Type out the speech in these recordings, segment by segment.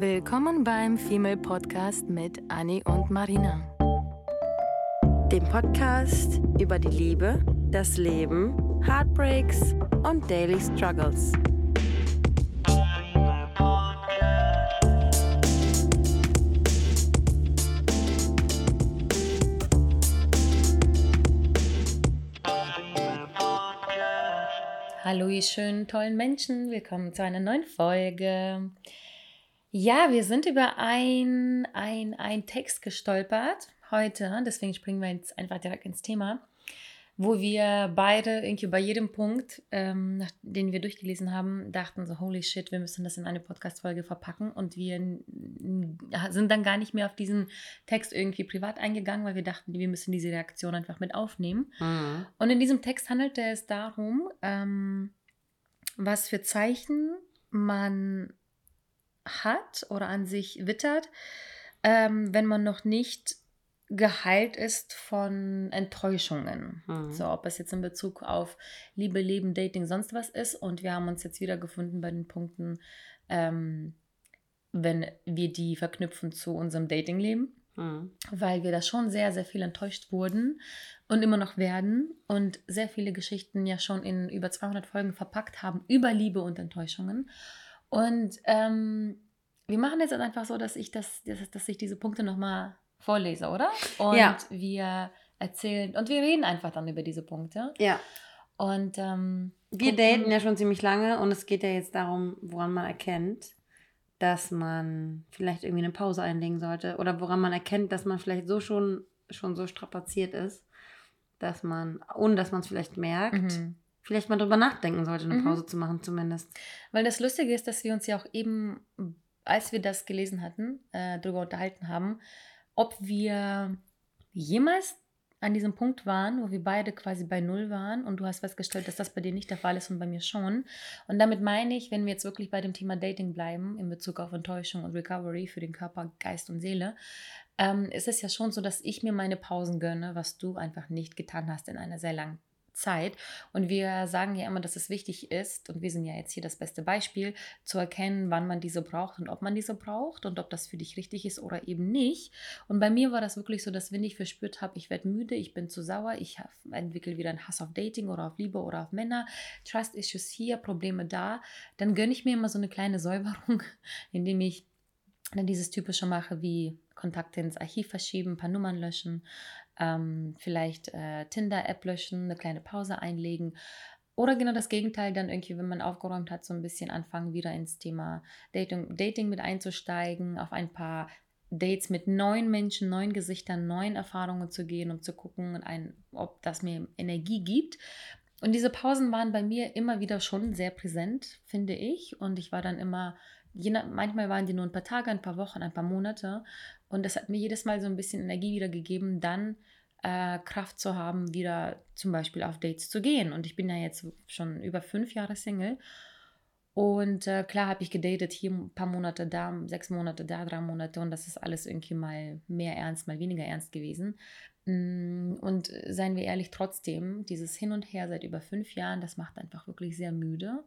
Willkommen beim Female Podcast mit Annie und Marina. Dem Podcast über die Liebe, das Leben, Heartbreaks und Daily Struggles. Hallo, ihr schönen, tollen Menschen. Willkommen zu einer neuen Folge. Ja, wir sind über ein, ein, ein Text gestolpert heute. Deswegen springen wir jetzt einfach direkt ins Thema, wo wir beide irgendwie bei jedem Punkt, ähm, den wir durchgelesen haben, dachten so, holy shit, wir müssen das in eine Podcast-Folge verpacken. Und wir sind dann gar nicht mehr auf diesen Text irgendwie privat eingegangen, weil wir dachten, wir müssen diese Reaktion einfach mit aufnehmen. Mhm. Und in diesem Text handelte es darum, ähm, was für Zeichen man hat oder an sich wittert, ähm, wenn man noch nicht geheilt ist von Enttäuschungen. Mhm. So, ob es jetzt in Bezug auf Liebe, Leben, Dating, sonst was ist. Und wir haben uns jetzt wieder gefunden bei den Punkten, ähm, wenn wir die verknüpfen zu unserem Datingleben. Mhm. Weil wir da schon sehr, sehr viel enttäuscht wurden und immer noch werden und sehr viele Geschichten ja schon in über 200 Folgen verpackt haben über Liebe und Enttäuschungen. Und ähm, wir machen jetzt einfach so, dass ich, das, dass, dass ich diese Punkte nochmal vorlese, oder? Und ja. wir erzählen und wir reden einfach dann über diese Punkte. Ja. Und ähm, wir daten ja schon ziemlich lange und es geht ja jetzt darum, woran man erkennt, dass man vielleicht irgendwie eine Pause einlegen sollte oder woran man erkennt, dass man vielleicht so schon, schon so strapaziert ist, dass man, ohne dass man es vielleicht merkt, mhm vielleicht mal drüber nachdenken sollte, eine mhm. Pause zu machen zumindest. Weil das Lustige ist, dass wir uns ja auch eben, als wir das gelesen hatten, äh, darüber unterhalten haben, ob wir jemals an diesem Punkt waren, wo wir beide quasi bei Null waren und du hast festgestellt, dass das bei dir nicht der Fall ist und bei mir schon. Und damit meine ich, wenn wir jetzt wirklich bei dem Thema Dating bleiben, in Bezug auf Enttäuschung und Recovery für den Körper, Geist und Seele, ähm, ist es ja schon so, dass ich mir meine Pausen gönne, was du einfach nicht getan hast in einer sehr langen Zeit. Und wir sagen ja immer, dass es wichtig ist, und wir sind ja jetzt hier das beste Beispiel, zu erkennen, wann man diese braucht und ob man diese braucht und ob das für dich richtig ist oder eben nicht. Und bei mir war das wirklich so, dass wenn ich verspürt habe, ich werde müde, ich bin zu sauer, ich entwickle wieder einen Hass auf Dating oder auf Liebe oder auf Männer, Trust-Issues hier, Probleme da, dann gönne ich mir immer so eine kleine Säuberung, indem ich dann dieses typische mache wie Kontakte ins Archiv verschieben, ein paar Nummern löschen, ähm, vielleicht äh, Tinder-App löschen, eine kleine Pause einlegen. Oder genau das Gegenteil, dann irgendwie, wenn man aufgeräumt hat, so ein bisschen anfangen, wieder ins Thema Dating, Dating mit einzusteigen, auf ein paar Dates mit neuen Menschen, neuen Gesichtern, neuen Erfahrungen zu gehen, um zu gucken, ob das mir Energie gibt. Und diese Pausen waren bei mir immer wieder schon sehr präsent, finde ich. Und ich war dann immer, nach, manchmal waren die nur ein paar Tage, ein paar Wochen, ein paar Monate. Und das hat mir jedes Mal so ein bisschen Energie wieder gegeben, dann äh, Kraft zu haben, wieder zum Beispiel auf Dates zu gehen. Und ich bin ja jetzt schon über fünf Jahre Single. Und äh, klar habe ich gedatet, hier ein paar Monate da, sechs Monate da, drei Monate. Und das ist alles irgendwie mal mehr ernst, mal weniger ernst gewesen. Mm, und seien wir ehrlich, trotzdem, dieses Hin und Her seit über fünf Jahren, das macht einfach wirklich sehr müde.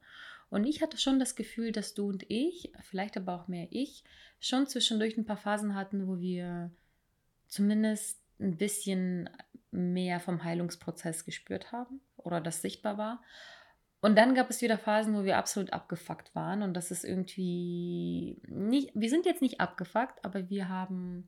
Und ich hatte schon das Gefühl, dass du und ich, vielleicht aber auch mehr ich, schon zwischendurch ein paar Phasen hatten, wo wir zumindest ein bisschen mehr vom Heilungsprozess gespürt haben oder das sichtbar war. Und dann gab es wieder Phasen, wo wir absolut abgefuckt waren. Und das ist irgendwie nicht, wir sind jetzt nicht abgefuckt, aber wir haben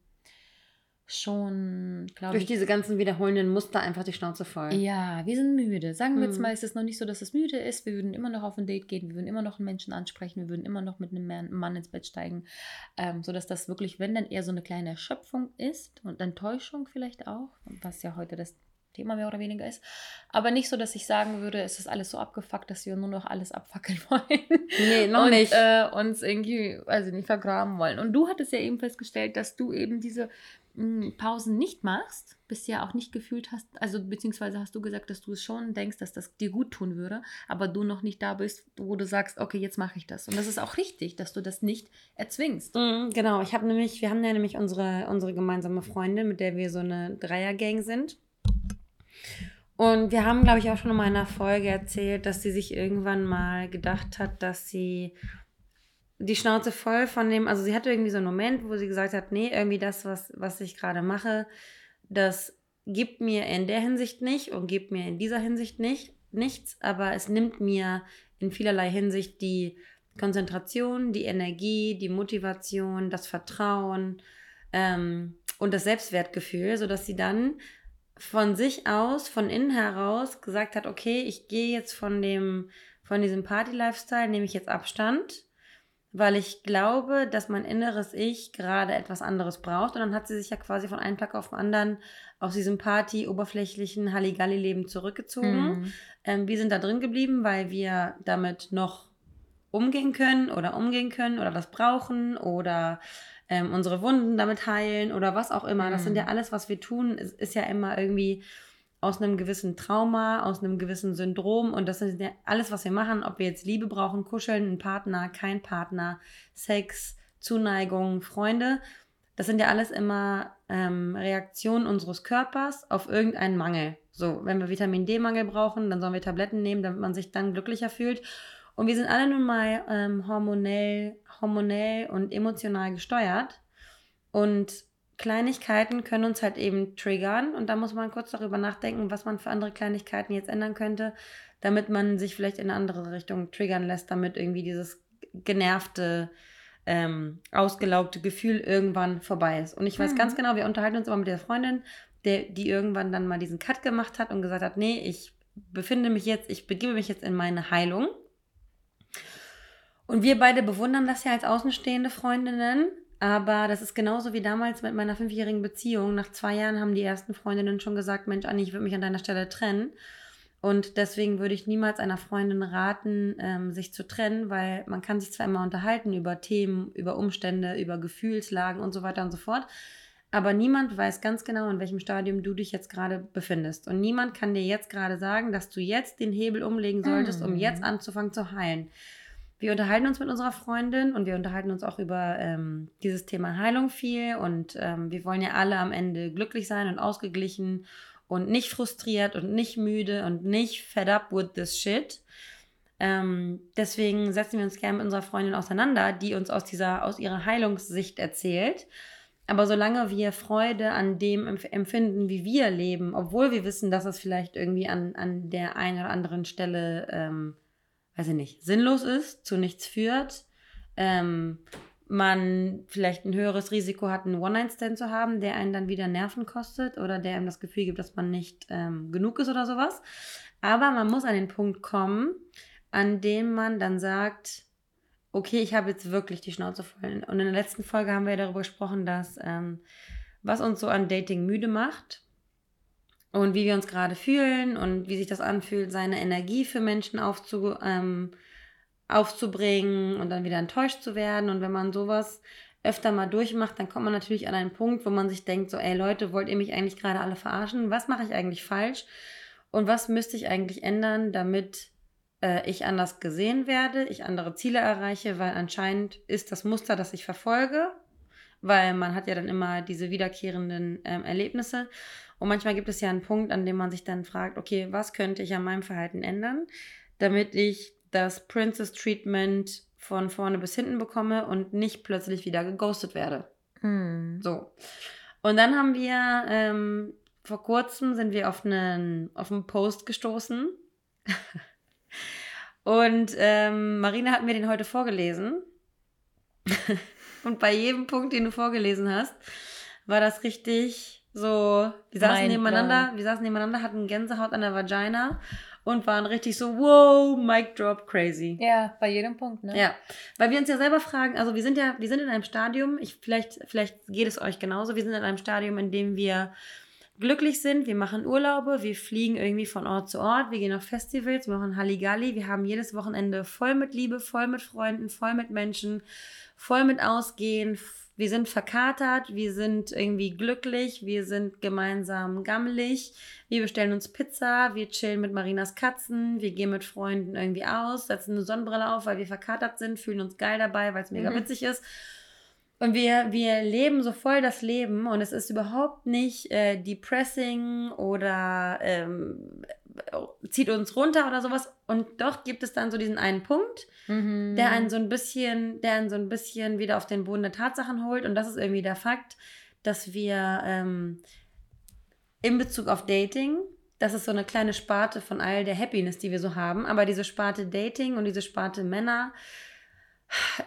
schon, glaube ich. Durch diese ganzen wiederholenden Muster einfach die Schnauze voll. Ja, wir sind müde. Sagen wir jetzt mhm. mal, es ist noch nicht so, dass es müde ist. Wir würden immer noch auf ein Date gehen, wir würden immer noch einen Menschen ansprechen, wir würden immer noch mit einem Mann ins Bett steigen. Ähm, sodass das wirklich, wenn dann eher so eine kleine Erschöpfung ist und Enttäuschung vielleicht auch, was ja heute das Thema mehr oder weniger ist. Aber nicht so, dass ich sagen würde, es ist alles so abgefuckt, dass wir nur noch alles abfackeln wollen. Nee, noch und, nicht. Äh, uns irgendwie, also nicht vergraben wollen. Und du hattest ja eben festgestellt, dass du eben diese Pausen nicht machst, bisher auch nicht gefühlt hast, also beziehungsweise hast du gesagt, dass du es schon denkst, dass das dir gut tun würde, aber du noch nicht da bist, wo du sagst, okay, jetzt mache ich das. Und das ist auch richtig, dass du das nicht erzwingst. Mhm, genau, ich habe nämlich, wir haben ja nämlich unsere, unsere gemeinsame Freundin, mit der wir so eine Dreiergang sind. Und wir haben, glaube ich, auch schon in meiner Folge erzählt, dass sie sich irgendwann mal gedacht hat, dass sie die Schnauze voll von dem, also sie hatte irgendwie so einen Moment, wo sie gesagt hat, nee, irgendwie das, was, was ich gerade mache, das gibt mir in der Hinsicht nicht und gibt mir in dieser Hinsicht nicht nichts, aber es nimmt mir in vielerlei Hinsicht die Konzentration, die Energie, die Motivation, das Vertrauen ähm, und das Selbstwertgefühl, sodass sie dann von sich aus, von innen heraus gesagt hat, okay, ich gehe jetzt von dem, von diesem Party-Lifestyle, nehme ich jetzt Abstand, weil ich glaube, dass mein inneres Ich gerade etwas anderes braucht. Und dann hat sie sich ja quasi von einem Tag auf den anderen aus diesem Party-oberflächlichen Halligalli-Leben zurückgezogen. Mhm. Ähm, wir sind da drin geblieben, weil wir damit noch umgehen können oder umgehen können oder das brauchen oder ähm, unsere Wunden damit heilen oder was auch immer. Mhm. Das sind ja mhm. alles, was wir tun, ist, ist ja immer irgendwie aus einem gewissen Trauma, aus einem gewissen Syndrom. Und das ist ja alles, was wir machen, ob wir jetzt Liebe brauchen, kuscheln, einen Partner, kein Partner, Sex, Zuneigung, Freunde. Das sind ja alles immer ähm, Reaktionen unseres Körpers auf irgendeinen Mangel. So, wenn wir Vitamin D-Mangel brauchen, dann sollen wir Tabletten nehmen, damit man sich dann glücklicher fühlt. Und wir sind alle nun mal ähm, hormonell, hormonell und emotional gesteuert. Und Kleinigkeiten können uns halt eben triggern. Und da muss man kurz darüber nachdenken, was man für andere Kleinigkeiten jetzt ändern könnte, damit man sich vielleicht in eine andere Richtung triggern lässt, damit irgendwie dieses genervte, ähm, ausgelaugte Gefühl irgendwann vorbei ist. Und ich weiß mhm. ganz genau, wir unterhalten uns immer mit der Freundin, der, die irgendwann dann mal diesen Cut gemacht hat und gesagt hat, nee, ich befinde mich jetzt, ich begebe mich jetzt in meine Heilung. Und wir beide bewundern das ja als außenstehende Freundinnen. Aber das ist genauso wie damals mit meiner fünfjährigen Beziehung. Nach zwei Jahren haben die ersten Freundinnen schon gesagt, Mensch, Anni, ich würde mich an deiner Stelle trennen. Und deswegen würde ich niemals einer Freundin raten, ähm, sich zu trennen, weil man kann sich zwar immer unterhalten über Themen, über Umstände, über Gefühlslagen und so weiter und so fort. Aber niemand weiß ganz genau, in welchem Stadium du dich jetzt gerade befindest. Und niemand kann dir jetzt gerade sagen, dass du jetzt den Hebel umlegen solltest, mm. um jetzt mhm. anzufangen zu heilen wir unterhalten uns mit unserer Freundin und wir unterhalten uns auch über ähm, dieses Thema Heilung viel und ähm, wir wollen ja alle am Ende glücklich sein und ausgeglichen und nicht frustriert und nicht müde und nicht fed up with this shit. Ähm, deswegen setzen wir uns gerne mit unserer Freundin auseinander, die uns aus dieser, aus ihrer Heilungssicht erzählt. Aber solange wir Freude an dem empfinden, wie wir leben, obwohl wir wissen, dass es vielleicht irgendwie an, an der einen oder anderen Stelle ähm, weiß ich nicht, sinnlos ist, zu nichts führt, ähm, man vielleicht ein höheres Risiko hat, einen One-Night-Stand zu haben, der einen dann wieder Nerven kostet oder der einem das Gefühl gibt, dass man nicht ähm, genug ist oder sowas. Aber man muss an den Punkt kommen, an dem man dann sagt, okay, ich habe jetzt wirklich die Schnauze voll. Und in der letzten Folge haben wir darüber gesprochen, dass ähm, was uns so an Dating müde macht und wie wir uns gerade fühlen und wie sich das anfühlt, seine Energie für Menschen aufzu, ähm, aufzubringen und dann wieder enttäuscht zu werden. Und wenn man sowas öfter mal durchmacht, dann kommt man natürlich an einen Punkt, wo man sich denkt, so, ey Leute, wollt ihr mich eigentlich gerade alle verarschen? Was mache ich eigentlich falsch? Und was müsste ich eigentlich ändern, damit äh, ich anders gesehen werde, ich andere Ziele erreiche, weil anscheinend ist das Muster, das ich verfolge, weil man hat ja dann immer diese wiederkehrenden ähm, Erlebnisse. Und manchmal gibt es ja einen Punkt, an dem man sich dann fragt, okay, was könnte ich an meinem Verhalten ändern, damit ich das Princess Treatment von vorne bis hinten bekomme und nicht plötzlich wieder geghostet werde. Hm. So. Und dann haben wir, ähm, vor kurzem sind wir auf einen, auf einen Post gestoßen. und ähm, Marina hat mir den heute vorgelesen. und bei jedem Punkt, den du vorgelesen hast, war das richtig so, wir saßen nebeneinander, wir saßen nebeneinander, hatten Gänsehaut an der Vagina und waren richtig so, wow, Mic Drop, crazy. Ja, bei jedem Punkt, ne? Ja, weil wir uns ja selber fragen, also wir sind ja, wir sind in einem Stadium, ich, vielleicht, vielleicht geht es euch genauso, wir sind in einem Stadium, in dem wir glücklich sind, wir machen Urlaube, wir fliegen irgendwie von Ort zu Ort, wir gehen auf Festivals, wir machen Halligalli, wir haben jedes Wochenende voll mit Liebe, voll mit Freunden, voll mit Menschen, voll mit Ausgehen, wir sind verkatert, wir sind irgendwie glücklich, wir sind gemeinsam gammelig, wir bestellen uns Pizza, wir chillen mit Marinas Katzen, wir gehen mit Freunden irgendwie aus, setzen eine Sonnenbrille auf, weil wir verkatert sind, fühlen uns geil dabei, weil es mega mhm. witzig ist. Und wir, wir leben so voll das Leben und es ist überhaupt nicht äh, depressing oder ähm, zieht uns runter oder sowas. Und doch gibt es dann so diesen einen Punkt, mhm. der einen so ein bisschen, der einen so ein bisschen wieder auf den Boden der Tatsachen holt. Und das ist irgendwie der Fakt, dass wir ähm, in Bezug auf Dating, das ist so eine kleine Sparte von all der Happiness, die wir so haben, aber diese Sparte Dating und diese Sparte Männer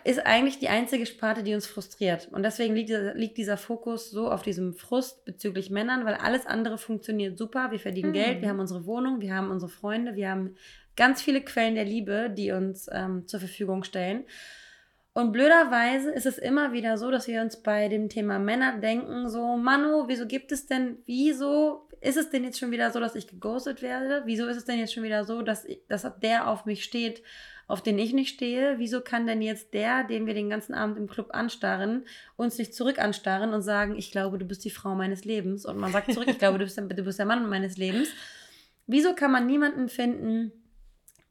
ist eigentlich die einzige Sparte, die uns frustriert. Und deswegen liegt, liegt dieser Fokus so auf diesem Frust bezüglich Männern, weil alles andere funktioniert super. Wir verdienen mhm. Geld, wir haben unsere Wohnung, wir haben unsere Freunde, wir haben ganz viele Quellen der Liebe, die uns ähm, zur Verfügung stellen. Und blöderweise ist es immer wieder so, dass wir uns bei dem Thema Männer denken, so, Manu, wieso gibt es denn, wieso ist es denn jetzt schon wieder so, dass ich geghostet werde? Wieso ist es denn jetzt schon wieder so, dass, dass der auf mich steht auf den ich nicht stehe, wieso kann denn jetzt der, den wir den ganzen Abend im Club anstarren, uns nicht zurück anstarren und sagen, ich glaube, du bist die Frau meines Lebens und man sagt zurück, ich glaube, du bist, der, du bist der Mann meines Lebens. Wieso kann man niemanden finden,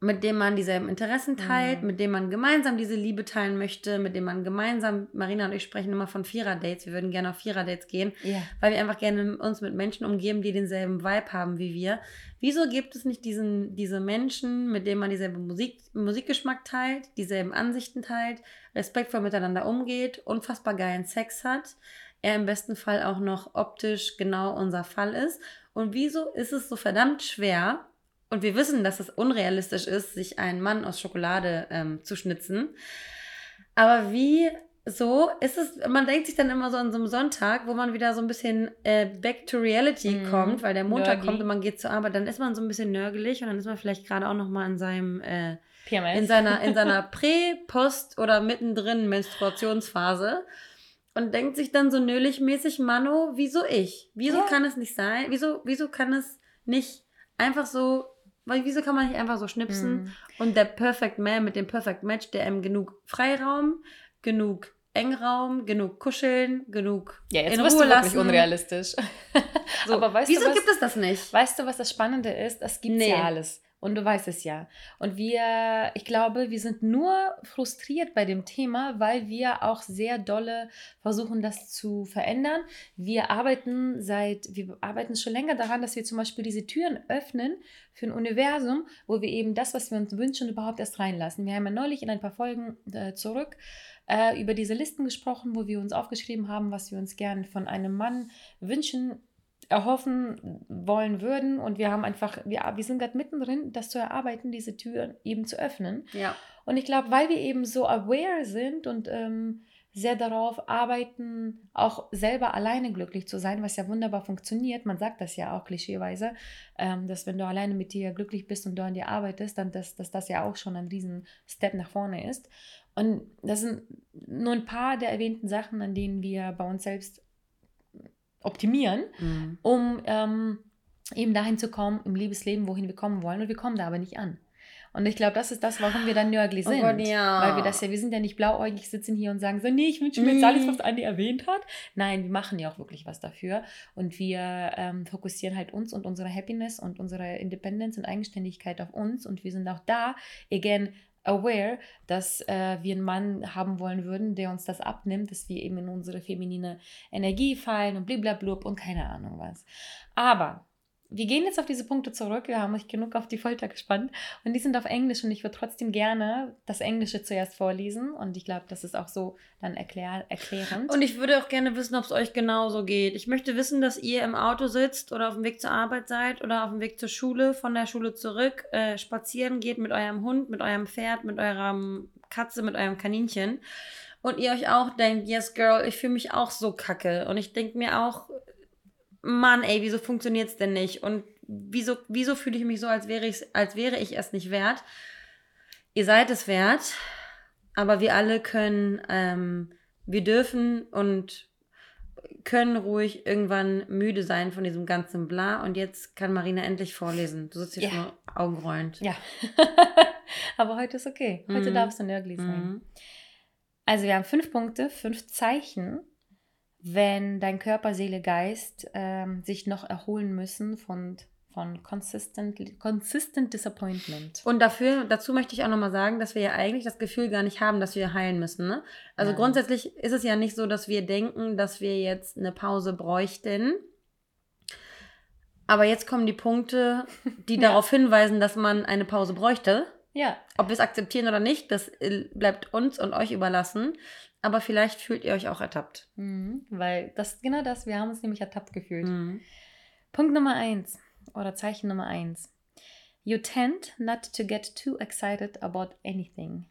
mit dem man dieselben Interessen teilt, mhm. mit dem man gemeinsam diese Liebe teilen möchte, mit dem man gemeinsam, Marina und ich sprechen immer von Vierer-Dates, wir würden gerne auf Vierer-Dates gehen, yeah. weil wir einfach gerne uns mit Menschen umgeben, die denselben Vibe haben wie wir. Wieso gibt es nicht diesen, diese Menschen, mit denen man dieselbe Musik, Musikgeschmack teilt, dieselben Ansichten teilt, respektvoll miteinander umgeht, unfassbar geilen Sex hat, er im besten Fall auch noch optisch genau unser Fall ist? Und wieso ist es so verdammt schwer, und wir wissen, dass es unrealistisch ist, sich einen Mann aus Schokolade ähm, zu schnitzen. Aber wie so ist es, man denkt sich dann immer so an so einem Sonntag, wo man wieder so ein bisschen äh, back to reality mm, kommt, weil der Montag nerdy. kommt und man geht zur Arbeit, dann ist man so ein bisschen nörgelig und dann ist man vielleicht gerade auch noch mal in seinem äh, in seiner in seiner Prä-, Post- oder mittendrin Menstruationsphase und denkt sich dann so nölig-mäßig, Mano, wieso ich? Wieso ja. kann es nicht sein? Wieso wieso kann es nicht einfach so weil wieso kann man nicht einfach so schnipsen mhm. und der Perfect Man mit dem Perfect Match, der einem genug Freiraum, genug Engraum, genug Kuscheln, genug ja, jetzt in Ruhe du lassen. wirklich unrealistisch. so. Aber weißt wieso du, was, gibt es das nicht? Weißt du, was das Spannende ist? Das gibt nee. ja alles. Und du weißt es ja. Und wir, ich glaube, wir sind nur frustriert bei dem Thema, weil wir auch sehr dolle versuchen, das zu verändern. Wir arbeiten seit, wir arbeiten schon länger daran, dass wir zum Beispiel diese Türen öffnen für ein Universum, wo wir eben das, was wir uns wünschen, überhaupt erst reinlassen. Wir haben ja neulich in ein paar Folgen äh, zurück äh, über diese Listen gesprochen, wo wir uns aufgeschrieben haben, was wir uns gern von einem Mann wünschen erhoffen wollen würden. Und wir haben einfach, wir, wir sind gerade mittendrin, das zu erarbeiten, diese Tür eben zu öffnen. Ja. Und ich glaube, weil wir eben so aware sind und ähm, sehr darauf arbeiten, auch selber alleine glücklich zu sein, was ja wunderbar funktioniert. Man sagt das ja auch klischeeweise, ähm, dass wenn du alleine mit dir glücklich bist und du an dir arbeitest, dann dass, dass das ja auch schon ein riesen Step nach vorne ist. Und das sind nur ein paar der erwähnten Sachen, an denen wir bei uns selbst optimieren, mhm. um ähm, eben dahin zu kommen im Liebesleben, wohin wir kommen wollen. Und wir kommen da aber nicht an. Und ich glaube, das ist das, warum wir dann nörgli oh sind. Oh Gott, ja. Weil wir das ja, wir sind ja nicht blauäugig, sitzen hier und sagen so, nee, ich wünsche mir jetzt alles, was Andi erwähnt hat. Nein, wir machen ja auch wirklich was dafür. Und wir ähm, fokussieren halt uns und unsere Happiness und unsere Independence und Eigenständigkeit auf uns. Und wir sind auch da, again, aware, dass äh, wir einen Mann haben wollen würden, der uns das abnimmt, dass wir eben in unsere feminine Energie fallen und bliblablub und keine Ahnung was. Aber wir gehen jetzt auf diese Punkte zurück. Wir haben euch genug auf die Folter gespannt. Und die sind auf Englisch. Und ich würde trotzdem gerne das Englische zuerst vorlesen. Und ich glaube, das ist auch so dann erklär erklärend. Und ich würde auch gerne wissen, ob es euch genauso geht. Ich möchte wissen, dass ihr im Auto sitzt oder auf dem Weg zur Arbeit seid oder auf dem Weg zur Schule, von der Schule zurück, äh, spazieren geht mit eurem Hund, mit eurem Pferd, mit eurem Katze, mit eurem Kaninchen. Und ihr euch auch denkt, yes, girl, ich fühle mich auch so kacke. Und ich denke mir auch, Mann, ey, wieso funktioniert es denn nicht? Und wieso, wieso fühle ich mich so, als wäre, ich, als wäre ich es nicht wert? Ihr seid es wert, aber wir alle können, ähm, wir dürfen und können ruhig irgendwann müde sein von diesem ganzen Bla. Und jetzt kann Marina endlich vorlesen. Du sitzt hier ja. schon augenrollend. Ja. aber heute ist okay. Heute mhm. darfst du nörgli sein. Mhm. Also wir haben fünf Punkte, fünf Zeichen, wenn dein Körper, Seele, Geist ähm, sich noch erholen müssen von, von consistent, consistent Disappointment. Und dafür, dazu möchte ich auch nochmal sagen, dass wir ja eigentlich das Gefühl gar nicht haben, dass wir heilen müssen. Ne? Also Nein. grundsätzlich ist es ja nicht so, dass wir denken, dass wir jetzt eine Pause bräuchten. Aber jetzt kommen die Punkte, die Ja. darauf hinweisen, dass man eine Pause bräuchte. Ja, Ob wir es akzeptieren oder nicht, das äh, bleibt uns und euch überlassen. Aber vielleicht fühlt ihr euch auch ertappt. mhm. weil das genau das, wir haben uns nämlich ertappt gefühlt. Mhm. Punkt Nummer eins oder Zeichen Nummer eins. You tend not to get too excited about anything.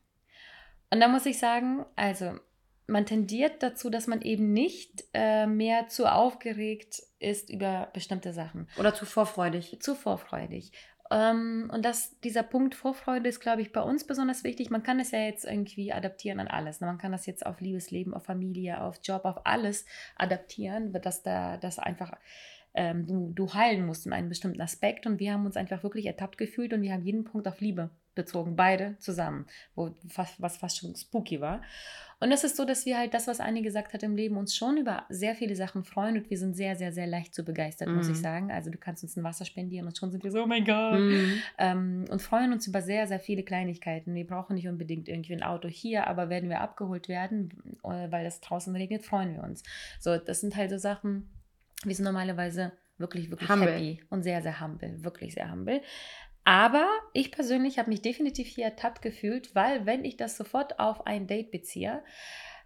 Und da muss ich sagen, also man tendiert dazu, dass man eben nicht äh, mehr zu aufgeregt ist über bestimmte Sachen. Oder zu vorfreudig. Zu vorfreudig. Ähm, und das, dieser Punkt Vorfreude ist, glaube ich, bei uns besonders wichtig. Man kann es ja jetzt irgendwie adaptieren an alles. ne? Man kann das jetzt auf Liebesleben, auf Familie, auf Job, auf alles adaptieren, dass da das einfach ähm, du, du heilen musst in einem bestimmten Aspekt. Und wir haben uns einfach wirklich ertappt gefühlt und wir haben jeden Punkt auf Liebe bezogen, beide zusammen, wo, fast, was fast schon spooky war. Und es ist so, dass wir halt das, was Anni gesagt hat im Leben, uns schon über sehr viele Sachen freuen und wir sind sehr, sehr, sehr leicht zu begeistern, muss Mhm. ich sagen. Also du kannst uns ein Wasser spendieren und schon sind wir so, oh mein Gott. Mhm. Ähm, und freuen uns über sehr, sehr viele Kleinigkeiten. Wir brauchen nicht unbedingt irgendwie ein Auto hier, aber werden wir abgeholt werden, äh, weil es draußen regnet, freuen wir uns. So, das sind halt so Sachen, wir sind normalerweise wirklich, wirklich Humble. happy und sehr, sehr humble, wirklich sehr humble. Aber ich persönlich habe mich definitiv hier ertappt gefühlt, weil wenn ich das sofort auf ein Date beziehe,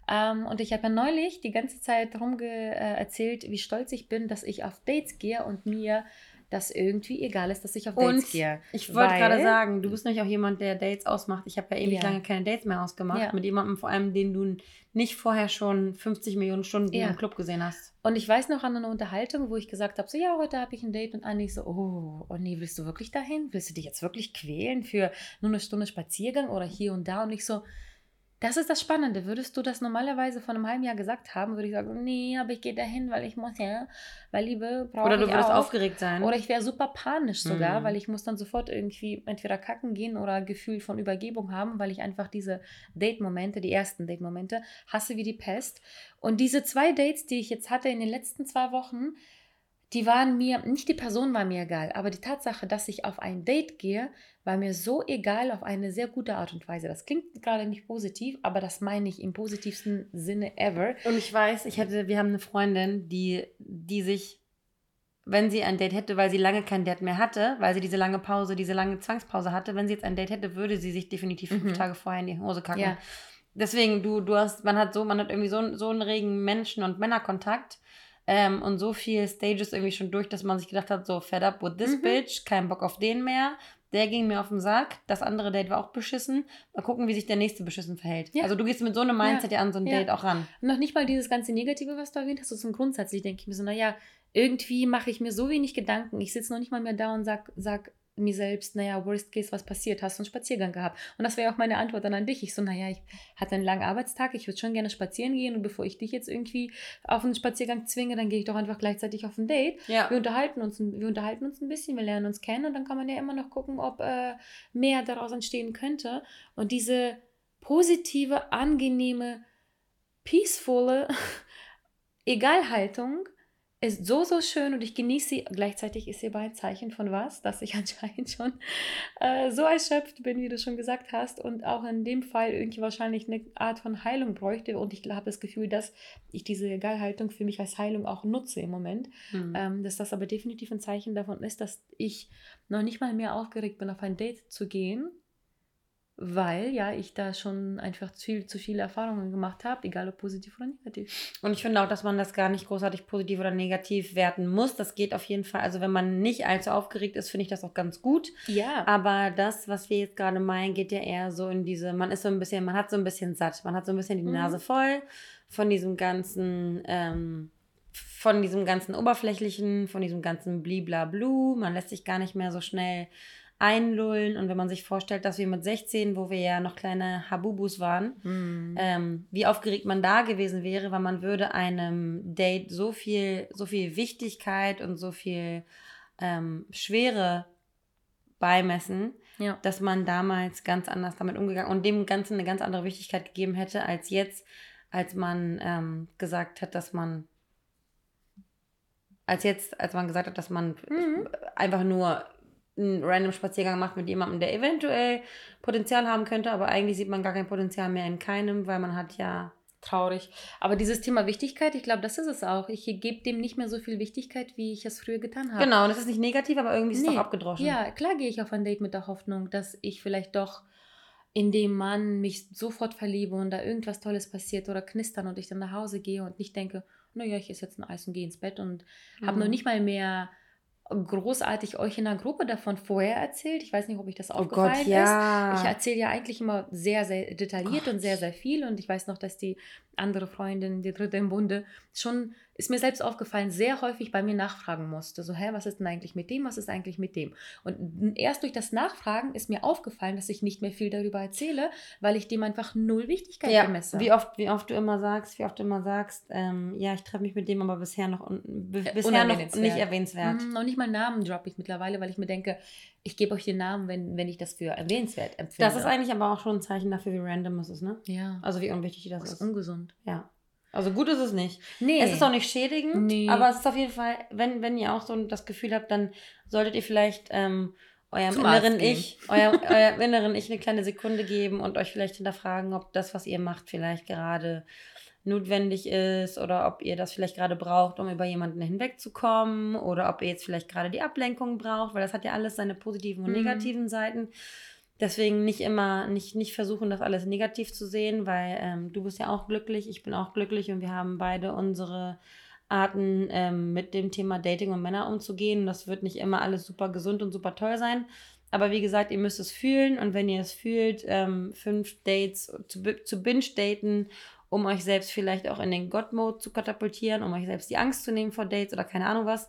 ähm, und ich habe ja neulich die ganze Zeit rumge äh, erzählt, wie stolz ich bin, dass ich auf Dates gehe und mir das irgendwie egal ist, dass ich auf Dates Und gehe. Ich wollte gerade sagen, du bist nämlich auch jemand, der Dates ausmacht. Ich habe ja ewig Ja. lange keine Dates mehr ausgemacht. Ja. Mit jemandem, vor allem, den du nicht vorher schon 50 Millionen Stunden Ja. im Club gesehen hast. Und ich weiß noch an einer Unterhaltung, wo ich gesagt habe, so ja, heute habe ich ein Date und Anni so, oh, oh nee, willst du wirklich dahin? Willst du dich jetzt wirklich quälen für nur eine Stunde Spaziergang oder hier und da? Und ich so, das ist das Spannende. Würdest du das normalerweise vor einem halben Jahr gesagt haben, würde ich sagen, nee, aber ich gehe dahin, weil ich muss ja, weil Liebe brauche Oder du würdest auch. aufgeregt sein. Oder ich wäre super panisch sogar, Mhm. weil ich muss dann sofort irgendwie entweder kacken gehen oder Gefühl von Übergebung haben, weil ich einfach diese Date-Momente, die ersten Date-Momente, hasse wie die Pest. Und diese zwei Dates, die ich jetzt hatte in den letzten zwei Wochen, die waren mir, nicht die Person war mir egal, aber die Tatsache, dass ich auf ein Date gehe, war mir so egal auf eine sehr gute Art und Weise. Das klingt gerade nicht positiv, aber das meine ich im positivsten Sinne ever. Und ich weiß, ich hatte, wir haben eine Freundin, die, die sich, wenn sie ein Date hätte, weil sie lange kein Date mehr hatte, weil sie diese lange Pause, diese lange Zwangspause hatte, wenn sie jetzt ein Date hätte, würde sie sich definitiv fünf Mhm. Tage vorher in die Hose kacken. Ja. Deswegen, du, du hast, man hat so, man hat irgendwie so, so einen regen Menschen- und Männerkontakt. Ähm, und so viel Stages irgendwie schon durch, dass man sich gedacht hat, so fed up with this Mhm. bitch, kein Bock auf den mehr. Der ging mir auf den Sack. Das andere Date war auch beschissen. Mal gucken, wie sich der nächste beschissen verhält. Ja. Also du gehst mit so einem Mindset ja, an so ein Ja. Date auch ran. Und noch nicht mal dieses ganze Negative, was du erwähnt hast, sondern grundsätzlich denke ich mir so, naja, irgendwie mache ich mir so wenig Gedanken. Ich sitze noch nicht mal mehr da und sag, sag mir selbst, naja, worst case, was passiert? Hast du einen Spaziergang gehabt? Und das wäre auch meine Antwort dann an dich. Ich so, naja, ich hatte einen langen Arbeitstag, ich würde schon gerne spazieren gehen und bevor ich dich jetzt irgendwie auf einen Spaziergang zwinge, dann gehe ich doch einfach gleichzeitig auf ein Date. Ja. Wir unterhalten uns, ein- wir unterhalten uns ein bisschen, wir lernen uns kennen und dann kann man ja immer noch gucken, ob äh, mehr daraus entstehen könnte. Und diese positive, angenehme, peacefule Egalhaltung ist so, so schön und ich genieße sie. Gleichzeitig ist sie aber ein Zeichen von was, dass ich anscheinend schon äh, so erschöpft bin, wie du schon gesagt hast und auch in dem Fall irgendwie wahrscheinlich eine Art von Heilung bräuchte und ich habe das Gefühl, dass ich diese Egalhaltung für mich als Heilung auch nutze im Moment. Hm. Ähm, dass das aber definitiv ein Zeichen davon ist, dass ich noch nicht mal mehr aufgeregt bin, auf ein Date zu gehen, weil ja ich da schon einfach viel zu viele Erfahrungen gemacht habe, egal ob positiv oder negativ. Und ich finde auch, dass man das gar nicht großartig positiv oder negativ werten muss. Das geht auf jeden Fall. Also wenn man nicht allzu aufgeregt ist, finde ich das auch ganz gut. Ja, Aber das, was wir jetzt gerade meinen, geht ja eher so in diese, man ist so ein bisschen, man hat so ein bisschen satt, man hat so ein bisschen die Mhm. Nase voll von diesem ganzen, ähm, von diesem ganzen Oberflächlichen, von diesem ganzen Bliblablu. Man lässt sich gar nicht mehr so schnell einlullen. Und wenn man sich vorstellt, dass wir mit 16, wo wir ja noch kleine Habubus waren, Hm. ähm, wie aufgeregt man da gewesen wäre, weil man würde einem Date so viel, so viel Wichtigkeit und so viel ähm, Schwere beimessen, ja. dass man damals ganz anders damit umgegangen und dem Ganzen eine ganz andere Wichtigkeit gegeben hätte als jetzt, als man ähm, gesagt hat, dass man als jetzt, als man gesagt hat, dass man Mhm. einfach nur einen random Spaziergang macht mit jemandem, der eventuell Potenzial haben könnte, aber eigentlich sieht man gar kein Potenzial mehr in keinem, weil man hat ja. Traurig. Aber dieses Thema Wichtigkeit, ich glaube, das ist es auch. Ich gebe dem nicht mehr so viel Wichtigkeit, wie ich es früher getan habe. Genau, das ist nicht negativ, aber irgendwie ist es Nee. doch abgedroschen. Ja, klar gehe ich auf ein Date mit der Hoffnung, dass ich vielleicht doch in dem Mann mich sofort verliebe und da irgendwas Tolles passiert oder knistern und ich dann nach Hause gehe und nicht denke, naja, ich esse jetzt ein Eis und gehe ins Bett und habe noch Mhm. nicht mal mehr großartig euch in der Gruppe davon vorher erzählt. Ich weiß nicht, ob euch das Oh aufgefallen Gott, ja. ist. Ich erzähle ja eigentlich immer sehr, sehr detailliert Gott. und sehr, sehr viel. Und ich weiß noch, dass die andere Freundin, die dritte im Bunde, schon, ist mir selbst aufgefallen, sehr häufig bei mir nachfragen musste. So, hä, was ist denn eigentlich mit dem? Was ist eigentlich mit dem? Und erst durch das Nachfragen ist mir aufgefallen, dass ich nicht mehr viel darüber erzähle, weil ich dem einfach null Wichtigkeit ja, bemesse. wie oft, wie oft du immer sagst, wie oft du immer sagst, ähm, ja, ich treffe mich mit dem, aber bisher noch b- Äh, bisher noch nicht erwähnenswert. Mhm, noch nicht mal Namen droppe ich mittlerweile, weil ich mir denke, ich gebe euch den Namen, wenn, wenn ich das für erwähnenswert empfinde. Das ist eigentlich aber auch schon ein Zeichen dafür, wie random es ist, ne? ja, Also wie unwichtig das das ist. ist ungesund. Ja. Also gut ist es nicht. Nee. Es ist auch nicht schädigend, Nee. aber es ist auf jeden Fall, wenn, wenn ihr auch so das Gefühl habt, dann solltet ihr vielleicht ähm, eurem Zum inneren. Ich, eurem, eurem inneren Ich eine kleine Sekunde geben und euch vielleicht hinterfragen, ob das, was ihr macht, vielleicht gerade notwendig ist oder ob ihr das vielleicht gerade braucht, um über jemanden hinwegzukommen oder ob ihr jetzt vielleicht gerade die Ablenkung braucht, weil das hat ja alles seine positiven und Mhm. negativen Seiten. Deswegen nicht immer, nicht, nicht versuchen, das alles negativ zu sehen, weil ähm, du bist ja auch glücklich, ich bin auch glücklich und wir haben beide unsere Arten, ähm, mit dem Thema Dating und Männer umzugehen. Das wird nicht immer alles super gesund und super toll sein. Aber wie gesagt, ihr müsst es fühlen und wenn ihr es fühlt, ähm, fünf Dates zu, zu binge-daten, um euch selbst vielleicht auch in den God-Mode zu katapultieren, um euch selbst die Angst zu nehmen vor Dates oder keine Ahnung was,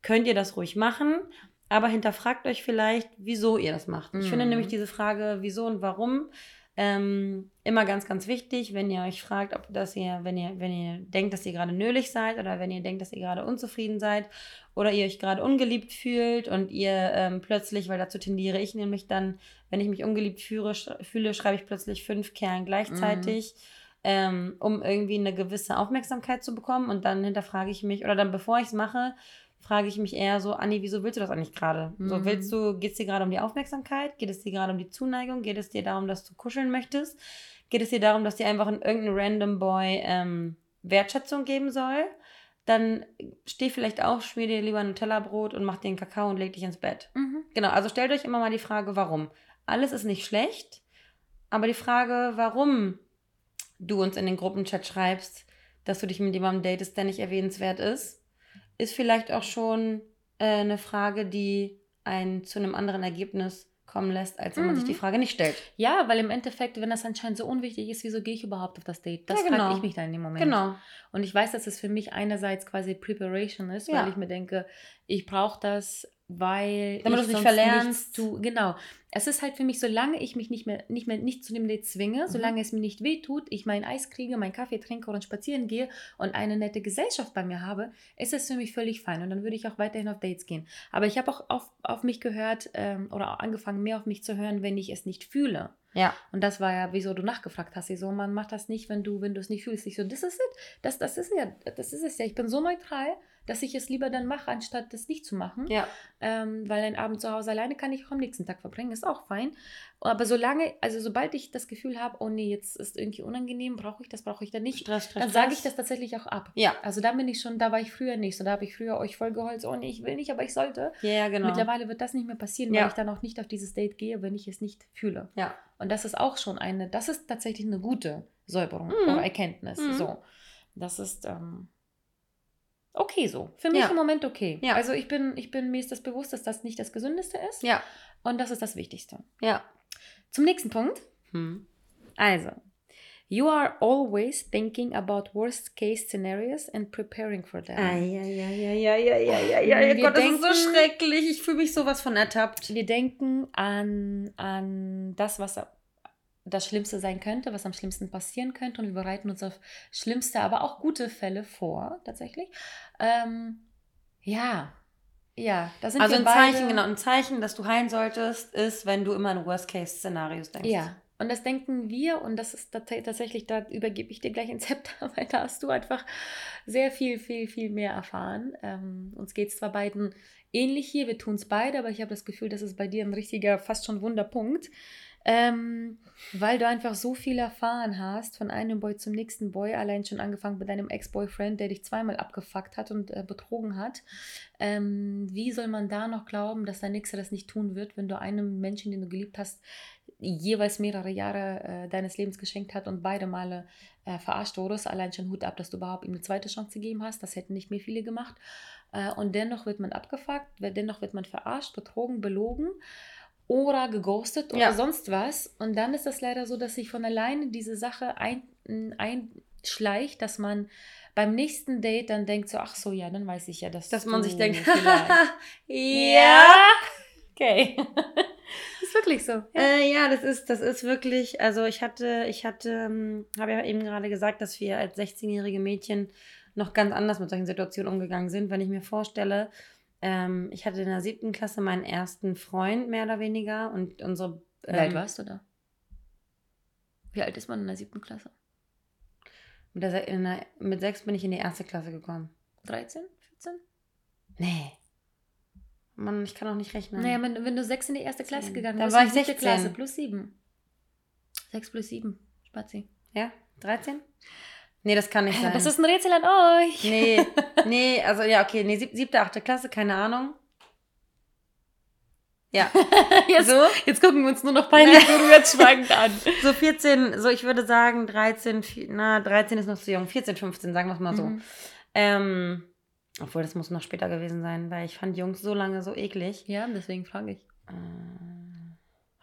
könnt ihr das ruhig machen. Aber hinterfragt euch vielleicht, wieso ihr das macht. Ich finde Mhm. nämlich diese Frage, wieso und warum, ähm, immer ganz, ganz wichtig, wenn ihr euch fragt, ob das ihr, wenn ihr, wenn ihr denkt, dass ihr gerade nölig seid oder wenn ihr denkt, dass ihr gerade unzufrieden seid oder ihr euch gerade ungeliebt fühlt und ihr ähm, plötzlich, weil dazu tendiere ich nämlich dann, wenn ich mich ungeliebt führe, sch fühle, schreibe ich plötzlich fünf Kerlen gleichzeitig, ähm, um irgendwie eine gewisse Aufmerksamkeit zu bekommen und dann hinterfrage ich mich oder dann bevor ich es mache, frage ich mich eher so, Anni, wieso willst du das eigentlich gerade? So, Mhm. willst du, geht es dir gerade um die Aufmerksamkeit? Geht es dir gerade um die Zuneigung? Geht es dir darum, dass du kuscheln möchtest? Geht es dir darum, dass dir einfach ein, irgendein random Boy ähm, Wertschätzung geben soll? Dann steh vielleicht auf, schmier dir lieber ein Nutella-Brot und mach dir einen Kakao und leg dich ins Bett. Mhm. Genau, also stellt euch immer mal die Frage, warum. Alles ist nicht schlecht, aber die Frage, warum du uns in den Gruppenchat schreibst, dass du dich mit jemandem datest, der nicht erwähnenswert ist, ist vielleicht auch schon äh, eine Frage, die einen zu einem anderen Ergebnis kommen lässt, als wenn man sich Mhm. die Frage nicht stellt. Ja, weil im Endeffekt, wenn das anscheinend so unwichtig ist, wieso gehe ich überhaupt auf das Date? Das Ja, genau. frage ich mich dann in dem Moment. Genau. Und ich weiß, dass es für mich einerseits quasi Preparation ist, Ja. weil ich mir denke, ich brauche das, weil Damit ich du es nicht sonst verlernst. nichts genau. Es ist halt für mich, solange ich mich nicht mehr, nicht mehr nicht zu dem Date zwinge, Mhm. solange es mir nicht wehtut, ich mein Eis kriege, meinen Kaffee trinke und spazieren gehe und eine nette Gesellschaft bei mir habe, ist es für mich völlig fein. Und dann würde ich auch weiterhin auf Dates gehen. Aber ich habe auch auf, auf mich gehört ähm, oder auch angefangen, mehr auf mich zu hören, wenn ich es nicht fühle. Ja. Und das war ja, wieso du nachgefragt hast. So, man macht das nicht, wenn du, wenn du es nicht fühlst. Ich so, das ist es. Das, das ist ja, das ist es ja. Ich bin so neutral, dass ich es lieber dann mache, anstatt das nicht zu machen. Ja. Ähm, weil ein Abend zu Hause alleine kann ich auch am nächsten Tag verbringen, ist auch fein. Aber solange, also sobald ich das Gefühl habe, oh nee, jetzt ist irgendwie unangenehm, brauche ich das, brauche ich dann nicht, Stress, Stress, dann sage ich das tatsächlich auch ab. Ja. Also da bin ich schon, da war ich früher nicht so. Da habe ich früher euch vollgeholzt, oh nee, ich will nicht, aber ich sollte. Ja, ja, genau. Mittlerweile wird das nicht mehr passieren, Ja. weil ich dann auch nicht auf dieses Date gehe, wenn ich es nicht fühle. Ja. Und das ist auch schon eine, das ist tatsächlich eine gute Säuberung Mhm. oder Erkenntnis. Mhm. So. Das ist ähm, okay so. Für mich Ja. im Moment okay. Ja. Also ich bin, ich bin mir ist das bewusst, dass das nicht das Gesündeste ist. Ja. Und das ist das Wichtigste. Ja. Zum nächsten Punkt. Hm. Also. You are always thinking about worst case scenarios and preparing for them. Eieieiei, Wir Gott, das ist so schrecklich. Ich fühle mich sowas von ertappt. Wir denken an, an das, was das Schlimmste sein könnte, was am schlimmsten passieren könnte und wir bereiten uns auf schlimmste, aber auch gute Fälle vor, tatsächlich. Ähm, ja, ja, da sind Also wir ein beide, Zeichen, genau, ein Zeichen, dass du heilen solltest, ist, wenn du immer an Worst-Case-Szenarios denkst. Ja, Und das denken wir, und das ist tatsächlich, da übergebe ich dir gleich ein Zepter, weil da hast du einfach sehr viel, viel, viel mehr erfahren. Ähm, uns geht es zwar beiden ähnlich hier, wir tun es beide, aber ich habe das Gefühl, das ist bei dir ein richtiger, fast schon Wunderpunkt. Ähm, weil du einfach so viel erfahren hast, von einem Boy zum nächsten Boy, allein schon angefangen mit deinem Ex-Boyfriend, der dich zweimal abgefuckt hat und äh, betrogen hat. Ähm, wie soll man da noch glauben, dass dein Nächster das nicht tun wird, wenn du einem Menschen, den du geliebt hast, jeweils mehrere Jahre äh, deines Lebens geschenkt hat und beide Male äh, verarscht wurdest? Allein schon Hut ab, dass du überhaupt ihm eine zweite Chance gegeben hast. Das hätten nicht mehr viele gemacht. Äh, und dennoch wird man abgefuckt, dennoch wird man verarscht, betrogen, belogen oder geghostet oder ja. sonst was. Und dann ist das leider so, dass sich von alleine diese Sache ein, einschleicht, dass man beim nächsten Date dann denkt so, ach so, ja, dann weiß ich ja, dass Dass man sich denkt, ja. Okay. ist wirklich so. Ja. Äh, ja, das ist, das ist wirklich, also ich hatte, ich hatte, ähm, habe ja eben gerade gesagt, dass wir als 16-jährige Mädchen noch ganz anders mit solchen Situationen umgegangen sind. Wenn ich mir vorstelle, ähm, ich hatte in der siebten Klasse meinen ersten Freund, mehr oder weniger. Und unsere. Ähm, Wie alt ähm, warst du da? Wie alt ist man in der siebten Klasse? Mit, der, der, mit sechs bin ich in die erste Klasse gekommen. 13? 14? Nee. Mann, ich kann auch nicht rechnen. Naja, wenn, wenn du sechs in die erste Klasse gegangen bist, dann war ich 16. Klasse plus sieben. Sechs plus sieben, Spazi. Ja, 13? Nee, das kann nicht sein. Das ist ein Rätsel an euch. Nee, nee, also ja, okay, nee, sieb, siebte, achte Klasse, keine Ahnung. Ja. jetzt, so. jetzt gucken wir uns nur noch peinlich berührt schweigend an. So 14, so ich würde sagen 13, na 13 ist noch zu jung, 14, 15, sagen wir es mal so. Mhm. Ähm, obwohl, das muss noch später gewesen sein, weil ich fand Jungs so lange so eklig. Ja, deswegen frage ich. Äh,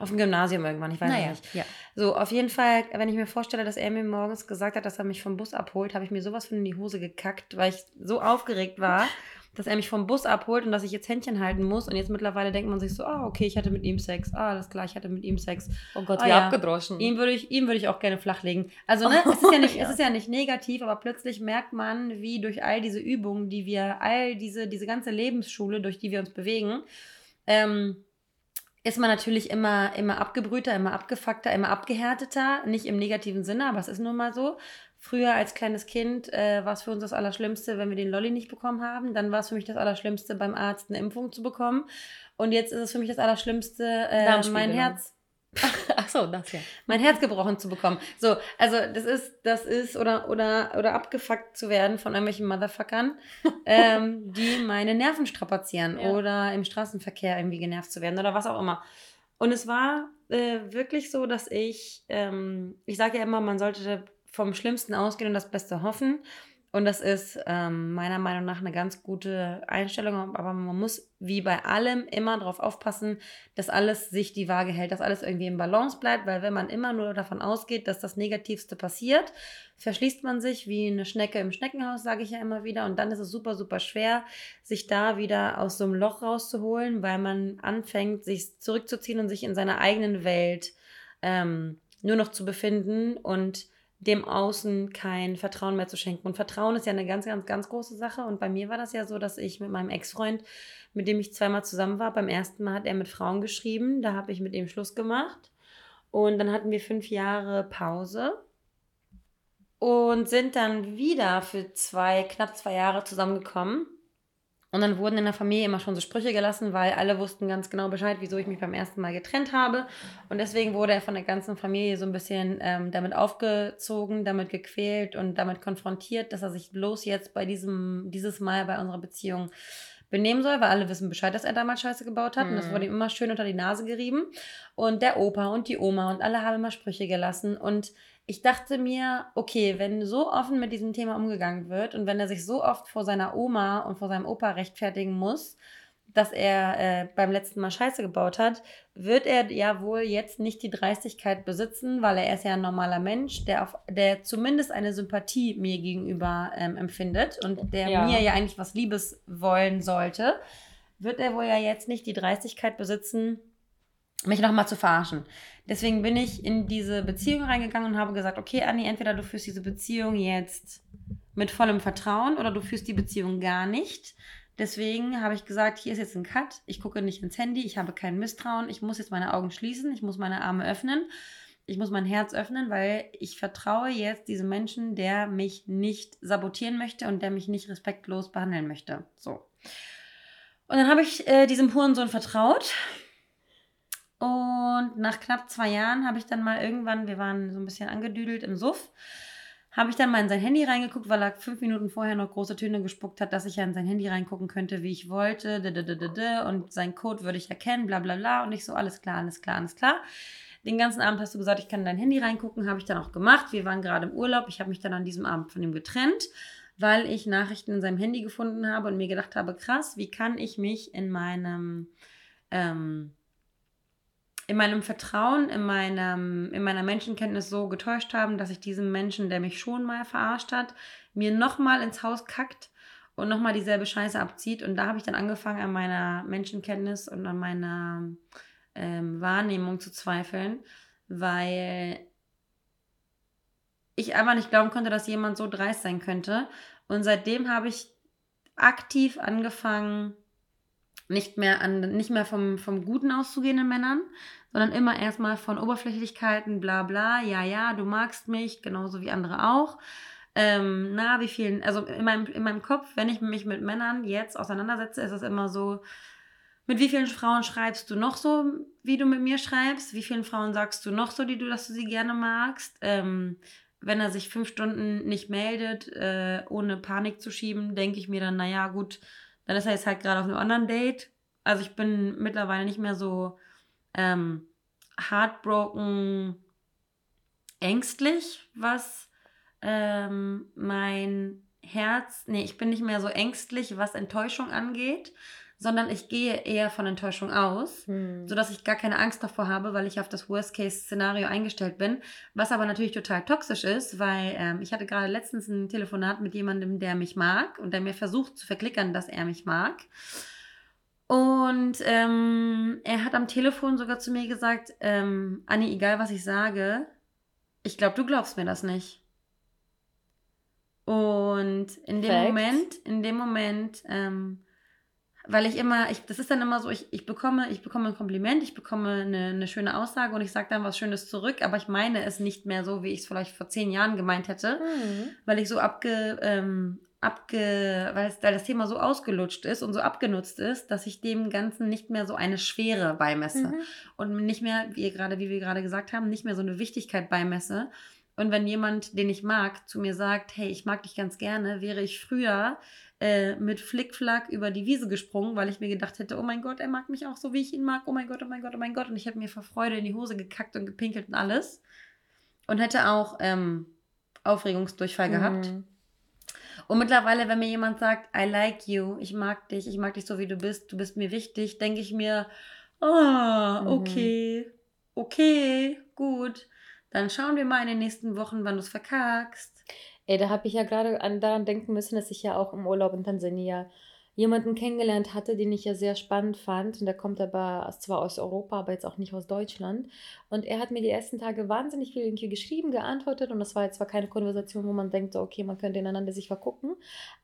auf dem Gymnasium irgendwann, ich weiß naja, nicht. Ja. So, auf jeden Fall, wenn ich mir vorstelle, dass er mir morgens gesagt hat, dass er mich vom Bus abholt, habe ich mir sowas von in die Hose gekackt, weil ich so aufgeregt war, dass er mich vom Bus abholt und dass ich jetzt Händchen halten muss. Und jetzt mittlerweile denkt man sich so, ah, okay, ich hatte mit ihm Sex. Ah, alles klar, ich hatte mit ihm Sex. Oh Gott, ah, wie ja. abgedroschen. Ihm würde ich, ihm würde ich auch gerne flachlegen. Also, ne, es, ist ja nicht, ja. es ist ja nicht negativ, aber plötzlich merkt man, wie durch all diese Übungen, die wir, all diese, diese ganze Lebensschule, durch die wir uns bewegen, ähm, ist man natürlich immer, immer abgebrühter, immer abgefuckter, immer abgehärteter. Nicht im negativen Sinne, aber es ist nun mal so. Früher als kleines Kind äh, war es für uns das Allerschlimmste, wenn wir den Lolli nicht bekommen haben. Dann war es für mich das Allerschlimmste, beim Arzt eine Impfung zu bekommen. Und jetzt ist es für mich das Allerschlimmste, äh, mein Herz Ach so, das ja. Mein Herz gebrochen zu bekommen. So, also das ist, das ist, oder, oder, oder abgefuckt zu werden von irgendwelchen Motherfuckern, ähm, die meine Nerven strapazieren ja. oder im Straßenverkehr irgendwie genervt zu werden oder was auch immer. Und es war äh, wirklich so, dass ich, ähm, ich sage ja immer, man sollte vom Schlimmsten ausgehen und das Beste hoffen. Und das ist ähm, meiner Meinung nach eine ganz gute Einstellung, aber man muss wie bei allem immer darauf aufpassen, dass alles sich die Waage hält, dass alles irgendwie im Balance bleibt, weil wenn man immer nur davon ausgeht, dass das Negativste passiert, verschließt man sich wie eine Schnecke im Schneckenhaus, sage ich ja immer wieder, und dann ist es super, super schwer, sich da wieder aus so einem Loch rauszuholen, weil man anfängt, sich zurückzuziehen und sich in seiner eigenen Welt ähm, nur noch zu befinden. Und dem Außen kein Vertrauen mehr zu schenken. Und Vertrauen ist ja eine ganz, ganz, ganz große Sache. Und bei mir war das ja so, dass ich mit meinem Ex-Freund, mit dem ich zweimal zusammen war, beim ersten Mal hat er mit Frauen geschrieben, da habe ich mit ihm Schluss gemacht. Und dann hatten wir fünf Jahre Pause und sind dann wieder für zwei, knapp zwei Jahre zusammengekommen. Und dann wurden in der Familie immer schon so Sprüche gelassen, weil alle wussten ganz genau Bescheid, wieso ich mich beim ersten Mal getrennt habe. Und deswegen wurde er von der ganzen Familie so ein bisschen ähm, damit aufgezogen, damit gequält und damit konfrontiert, dass er sich bloß jetzt bei diesem, dieses Mal bei unserer Beziehung benehmen soll, weil alle wissen Bescheid, dass er damals Scheiße gebaut hat. Mhm. Und das wurde ihm immer schön unter die Nase gerieben. Und der Opa und die Oma und alle haben immer Sprüche gelassen. Und ich dachte mir, okay, wenn so offen mit diesem Thema umgegangen wird und wenn er sich so oft vor seiner Oma und vor seinem Opa rechtfertigen muss, dass er äh, beim letzten Mal Scheiße gebaut hat, wird er ja wohl jetzt nicht die Dreistigkeit besitzen, weil er ist ja ein normaler Mensch, der, auf, der zumindest eine Sympathie mir gegenüber ähm, empfindet und der ja. mir ja eigentlich was Liebes wollen sollte, wird er wohl ja jetzt nicht die Dreistigkeit besitzen, mich nochmal zu verarschen. Deswegen bin ich in diese Beziehung reingegangen und habe gesagt, okay, Anni, entweder du führst diese Beziehung jetzt mit vollem Vertrauen oder du führst die Beziehung gar nicht. Deswegen habe ich gesagt, hier ist jetzt ein Cut. Ich gucke nicht ins Handy, ich habe kein Misstrauen, ich muss jetzt meine Augen schließen, ich muss meine Arme öffnen. ich muss mein Herz öffnen, weil ich vertraue jetzt diesem Menschen, der mich nicht sabotieren möchte und der mich nicht respektlos behandeln möchte. So. Und dann habe ich äh, diesem Hurensohn vertraut. Und nach knapp zwei Jahren habe ich dann mal irgendwann, wir waren so ein bisschen angedüdelt im Suff, habe ich dann mal in sein Handy reingeguckt, weil er fünf Minuten vorher noch große Töne gespuckt hat, dass ich ja in sein Handy reingucken könnte, wie ich wollte. Und sein Code würde ich erkennen, bla bla bla. Und ich so, alles klar, alles klar, alles klar. Den ganzen Abend hast du gesagt, ich kann in dein Handy reingucken, habe ich dann auch gemacht. Wir waren gerade im Urlaub. Ich habe mich dann an diesem Abend von ihm getrennt, weil ich Nachrichten in seinem Handy gefunden habe und mir gedacht habe, krass, wie kann ich mich in meinem ähm, in meinem Vertrauen, in, meinem, in meiner Menschenkenntnis so getäuscht haben, dass ich diesem Menschen, der mich schon mal verarscht hat, mir nochmal ins Haus kackt und nochmal dieselbe Scheiße abzieht. Und da habe ich dann angefangen, an meiner Menschenkenntnis und an meiner ähm, Wahrnehmung zu zweifeln, weil ich einfach nicht glauben konnte, dass jemand so dreist sein könnte. Und seitdem habe ich aktiv angefangen, nicht mehr, an, nicht mehr vom, vom Guten auszugehenden Männern, sondern immer erstmal von Oberflächlichkeiten, bla bla, ja, ja, du magst mich, genauso wie andere auch. Ähm, na, wie vielen, also in meinem, in meinem Kopf, wenn ich mich mit Männern jetzt auseinandersetze, ist es immer so, mit wie vielen Frauen schreibst du noch so, wie du mit mir schreibst? Wie vielen Frauen sagst du noch so, die du, dass du sie gerne magst? Ähm, wenn er sich fünf Stunden nicht meldet, äh, ohne Panik zu schieben, denke ich mir dann, naja, gut, dann ist er jetzt halt gerade auf einem anderen Date. Also ich bin mittlerweile nicht mehr so ähm, heartbroken ängstlich, was ähm, mein Herz, nee, ich bin nicht mehr so ängstlich, was Enttäuschung angeht, sondern ich gehe eher von Enttäuschung aus, hm. sodass ich gar keine Angst davor habe, weil ich auf das Worst-Case-Szenario eingestellt bin, was aber natürlich total toxisch ist, weil ähm, ich hatte gerade letztens ein Telefonat mit jemandem, der mich mag und der mir versucht zu verklickern, dass er mich mag. Und ähm, er hat am Telefon sogar zu mir gesagt, ähm, Anni, egal was ich sage, ich glaube, du glaubst mir das nicht. Und in dem Fact. Moment, in dem Moment, ähm, weil ich immer, ich, das ist dann immer so, ich, ich, bekomme, ich bekomme ein Kompliment, ich bekomme eine, eine schöne Aussage und ich sage dann was Schönes zurück, aber ich meine es nicht mehr so, wie ich es vielleicht vor zehn Jahren gemeint hätte, mhm. weil ich so abge, ähm, abge, weil, es, weil das Thema so ausgelutscht ist und so abgenutzt ist, dass ich dem Ganzen nicht mehr so eine Schwere beimesse mhm. und nicht mehr, wie ihr gerade, wie wir gerade gesagt haben, nicht mehr so eine Wichtigkeit beimesse. Und wenn jemand, den ich mag, zu mir sagt, hey, ich mag dich ganz gerne, wäre ich früher äh, mit Flickflack über die Wiese gesprungen, weil ich mir gedacht hätte, oh mein Gott, er mag mich auch so, wie ich ihn mag. Oh mein Gott, oh mein Gott, oh mein Gott. Und ich hätte mir vor Freude in die Hose gekackt und gepinkelt und alles. Und hätte auch ähm, Aufregungsdurchfall mhm. gehabt. Und mittlerweile, wenn mir jemand sagt, I like you, ich mag dich, ich mag dich so, wie du bist, du bist mir wichtig, denke ich mir, ah, oh, okay, okay, gut. Dann schauen wir mal in den nächsten Wochen, wann du es verkackst. Ey, da habe ich ja gerade daran denken müssen, dass ich ja auch im Urlaub in Tansania jemanden kennengelernt hatte, den ich ja sehr spannend fand. Und der kommt aber zwar aus Europa, aber jetzt auch nicht aus Deutschland. Und er hat mir die ersten Tage wahnsinnig viel irgendwie geschrieben, geantwortet. Und das war jetzt zwar keine Konversation, wo man denkt, okay, man könnte ineinander sich vergucken.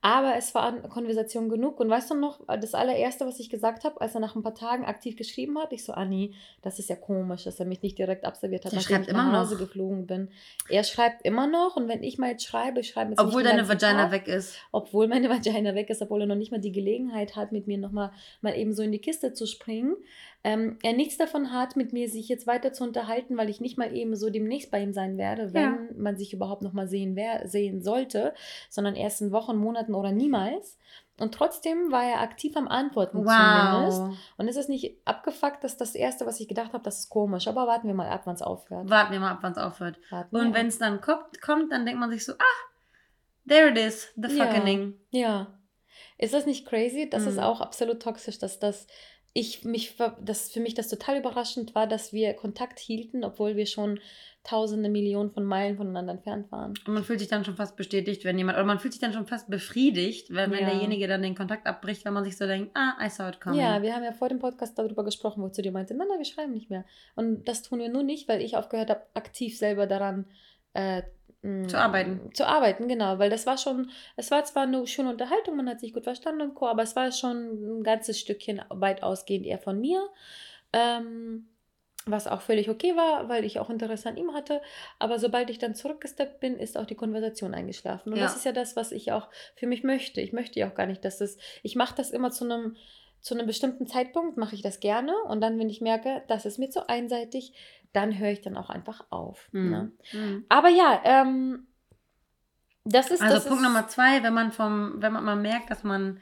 Aber es war eine Konversation genug. Und weißt du noch, das allererste, was ich gesagt habe, als er nach ein paar Tagen aktiv geschrieben hat, ich so, Anni, das ist ja komisch, dass er mich nicht direkt absolviert hat, nachdem ich nach Hause noch. geflogen bin. Er schreibt immer noch. Und wenn ich mal jetzt schreibe, ich schreibe jetzt Obwohl deine Vagina Tag, weg ist. Obwohl meine Vagina weg ist, obwohl er noch nicht mal die Gelegenheit hat, mit mir nochmal mal eben so in die Kiste zu springen. Ähm, er nichts davon hat, mit mir sich jetzt weiter zu unterhalten, weil ich nicht mal eben so demnächst bei ihm sein werde, wenn ja. man sich überhaupt nochmal sehen, sehen sollte, sondern erst in Wochen, Monaten oder niemals. Und trotzdem war er aktiv am Antworten wow. zumindest. Und es ist nicht abgefuckt, dass das Erste, was ich gedacht habe, das ist komisch. Aber warten wir mal ab, wann es aufhört. Warten wir mal ab, wann es aufhört. Warten und wenn es dann kommt, kommt, dann denkt man sich so, ah, there it is, the fucking. Ja. ja. Ist das nicht crazy? Das mhm. ist auch absolut toxisch, dass das ich mich, dass für mich das total überraschend war, dass wir Kontakt hielten, obwohl wir schon tausende Millionen von Meilen voneinander entfernt waren. Und man fühlt sich dann schon fast bestätigt, wenn jemand, oder man fühlt sich dann schon fast befriedigt, wenn, wenn ja. derjenige dann den Kontakt abbricht, wenn man sich so denkt, ah, I saw it coming. Ja, wir haben ja vor dem Podcast darüber gesprochen, wo zu dir meinte, nein, nein, wir schreiben nicht mehr. Und das tun wir nur nicht, weil ich aufgehört habe, aktiv selber daran äh, zu arbeiten. Zu arbeiten, genau, weil das war schon, es war zwar eine schöne Unterhaltung, man hat sich gut verstanden und Co., aber es war schon ein ganzes Stückchen weit ausgehend eher von mir. Ähm, was auch völlig okay war, weil ich auch Interesse an ihm hatte. Aber sobald ich dann zurückgesteppt bin, ist auch die Konversation eingeschlafen. Und Ja. das ist ja das, was ich auch für mich möchte. Ich möchte ja auch gar nicht, dass das, ich mache das immer zu einem, zu einem bestimmten Zeitpunkt, mache ich das gerne. Und dann, wenn ich merke, das ist mir zu einseitig, dann höre ich dann auch einfach auf. Mhm. Ne? Mhm. Aber ja, ähm, das ist Also das Punkt ist, Nummer zwei, wenn man vom, wenn man mal merkt, dass man,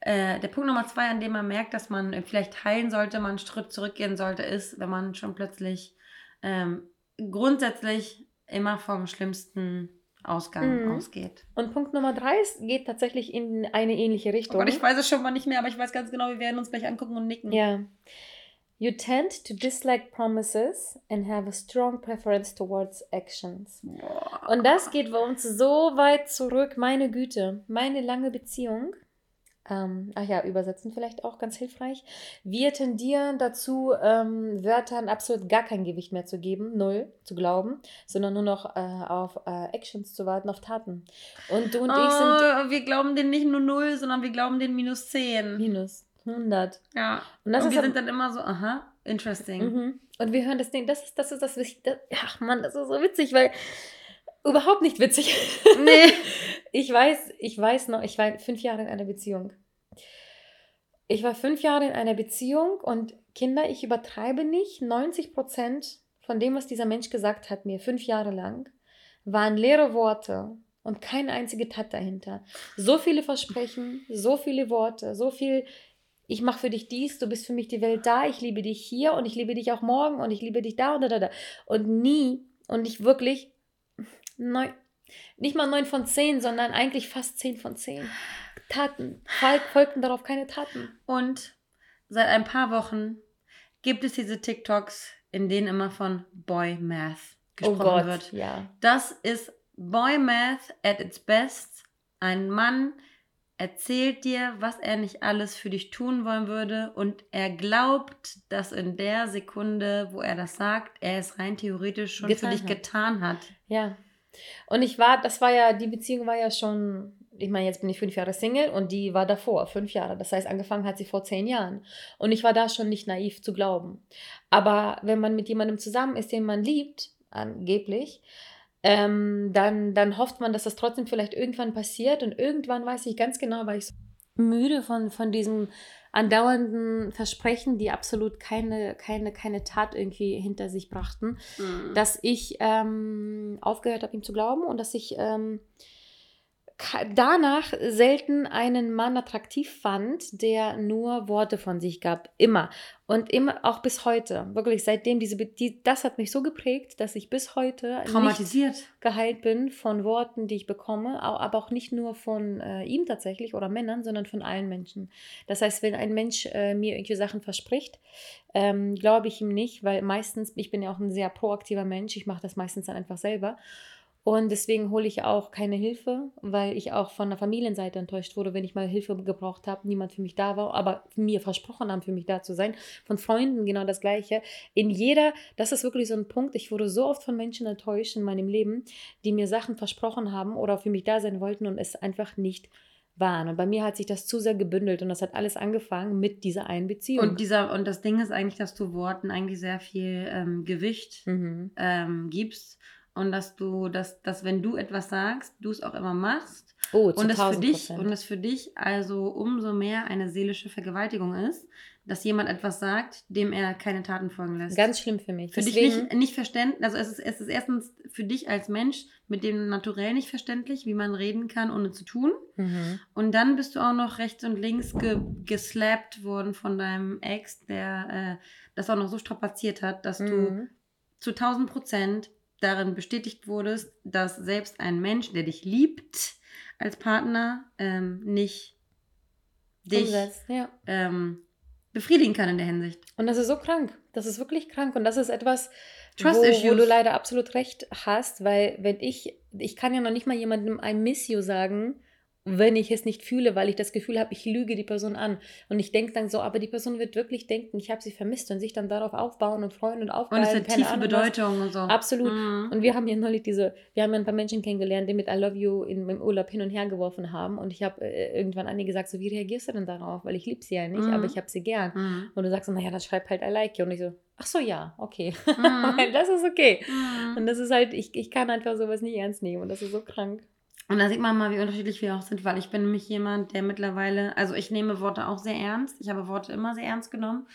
äh, der Punkt Nummer zwei, an dem man merkt, dass man äh, vielleicht heilen sollte, man einen Schritt zurückgehen sollte, ist, wenn man schon plötzlich ähm, grundsätzlich immer vom schlimmsten Ausgang Mhm. ausgeht. Und Punkt Nummer drei ist, geht tatsächlich in eine ähnliche Oh Richtung. Gott, ich weiß es schon mal nicht mehr, aber ich weiß ganz genau, wir werden uns gleich angucken und nicken. Ja. You tend to dislike promises and have a strong preference towards actions. Boah. Und das geht bei uns so weit zurück, meine Güte. Meine lange Beziehung. Ähm, ach ja, übersetzen vielleicht auch ganz hilfreich. Wir tendieren dazu, ähm, Wörtern absolut gar kein Gewicht mehr zu geben, null zu glauben, sondern nur noch äh, auf äh, Actions zu warten, auf Taten. Und du und ich sind Oh, wir glauben denen nicht nur 0, sondern wir glauben denen minus 10. minus 100. Ja. Und das und ist wir sind dann immer so, aha, interesting. Mhm. Und wir hören das Ding, das ist das, ist das Wichtige. Ach Mann, das ist so witzig, weil überhaupt nicht witzig. Nee. Ich weiß, ich weiß noch, ich war fünf Jahre in einer Beziehung. Ich war fünf Jahre in einer Beziehung und Kinder, ich übertreibe nicht, 90 Prozent von dem, was dieser Mensch gesagt hat mir, fünf Jahre lang, waren leere Worte und keine einzige Tat dahinter. So viele Versprechen, so viele Worte, so viel, ich mache für dich dies, du bist für mich die Welt da, ich liebe dich hier und ich liebe dich auch morgen und ich liebe dich da und da, da, da. Und nie, und nicht wirklich, neun, nicht mal neun von zehn, sondern eigentlich fast zehn von zehn. Taten. Fol folgten darauf keine Taten. Und seit ein paar Wochen gibt es diese TikToks, in denen immer von Boy Math Oh gesprochen Gott, wird. ja. Das ist Boy Math at its best. Ein Mann erzählt dir, was er nicht alles für dich tun wollen würde und er glaubt, dass in der Sekunde, wo er das sagt, er es rein theoretisch schon Getan für dich hat. getan hat. Ja. Und ich war, das war ja, die Beziehung war ja schon, ich meine, jetzt bin ich fünf Jahre Single und die war davor, fünf Jahre. Das heißt, angefangen hat sie vor zehn Jahren. Und ich war da schon nicht naiv zu glauben. Aber wenn man mit jemandem zusammen ist, den man liebt, angeblich, ähm, dann, dann hofft man, dass das trotzdem vielleicht irgendwann passiert. Und irgendwann weiß ich ganz genau, weil ich so müde von, von diesem andauernden Versprechen, die absolut keine, keine, keine Tat irgendwie hinter sich brachten Mhm. dass ich ähm, aufgehört habe, ihm zu glauben und dass ich ähm, danach selten einen Mann attraktiv fand, der nur Worte von sich gab. Immer. Und immer, auch bis heute. Wirklich, seitdem diese, die, das hat mich so geprägt, dass ich bis heute Traumatisiert. geheilt bin von Worten, die ich bekomme, aber auch nicht nur von äh, ihm tatsächlich oder Männern, sondern von allen Menschen. Das heißt, wenn ein Mensch äh, mir irgendwelche Sachen verspricht, ähm, glaube ich ihm nicht, weil meistens, ich bin ja auch ein sehr proaktiver Mensch, ich mache das meistens dann einfach selber. Und deswegen hole ich auch keine Hilfe, weil ich auch von der Familienseite enttäuscht wurde, wenn ich mal Hilfe gebraucht habe, niemand für mich da war, aber mir versprochen haben, für mich da zu sein. Von Freunden genau das Gleiche. In jeder, das ist wirklich so ein Punkt, ich wurde so oft von Menschen enttäuscht in meinem Leben, die mir Sachen versprochen haben oder für mich da sein wollten und es einfach nicht waren. Und bei mir hat sich das zu sehr gebündelt und das hat alles angefangen mit dieser einen Beziehung. Und dieser, und das Ding ist eigentlich, dass du Worten eigentlich sehr viel ähm, Gewicht mhm. ähm, gibst und dass du, dass, dass wenn du etwas sagst, du es auch immer machst Oh, zu und es für 1000 dich und es für dich also umso mehr eine seelische Vergewaltigung ist, dass jemand etwas sagt, dem er keine Taten folgen lässt. Ganz schlimm für mich. für dich nicht, nicht verständlich, also es ist, es ist erstens für dich als Mensch mit dem Naturell nicht verständlich, wie man reden kann, ohne zu tun. Mhm. Und dann bist du auch noch rechts und links ge geslappt worden von deinem Ex, der äh, das auch noch so strapaziert hat, dass du Mhm. zu 1000 Prozent darin bestätigt wurdest, dass selbst ein Mensch, der dich liebt als Partner, ähm, nicht dich Umsetzt, ja. ähm, befriedigen kann in der Hinsicht. Und das ist so krank. Das ist wirklich krank. Und das ist etwas, Trust wo, wo du leider absolut recht hast, weil wenn ich, ich kann ja noch nicht mal jemandem ein Miss you sagen, wenn ich es nicht fühle, weil ich das Gefühl habe, ich lüge die Person an. Und ich denke dann so, aber die Person wird wirklich denken, ich habe sie vermisst und sich dann darauf aufbauen und freuen und Und aufbauen. es hat tiefe Bedeutung und so. Absolut. Mhm. Und wir haben ja neulich diese, wir haben ja ein paar Menschen kennengelernt, die mit I love you in, im Urlaub hin und her geworfen haben. Und ich habe äh, irgendwann Anni gesagt, so, wie reagierst du denn darauf? Weil ich liebe sie ja nicht, Mhm. aber ich habe sie gern. Mhm. Und du sagst so, naja, dann schreib halt I like you. Und ich so, Ach so, ja, okay. Mhm. das ist okay. Mhm. Und das ist halt, ich, ich kann einfach sowas nicht ernst nehmen und das ist so krank. Und da sieht man mal, wie unterschiedlich wir auch sind, weil ich bin nämlich jemand, der mittlerweile, also ich nehme Worte auch sehr ernst. Ich habe Worte immer sehr ernst genommen.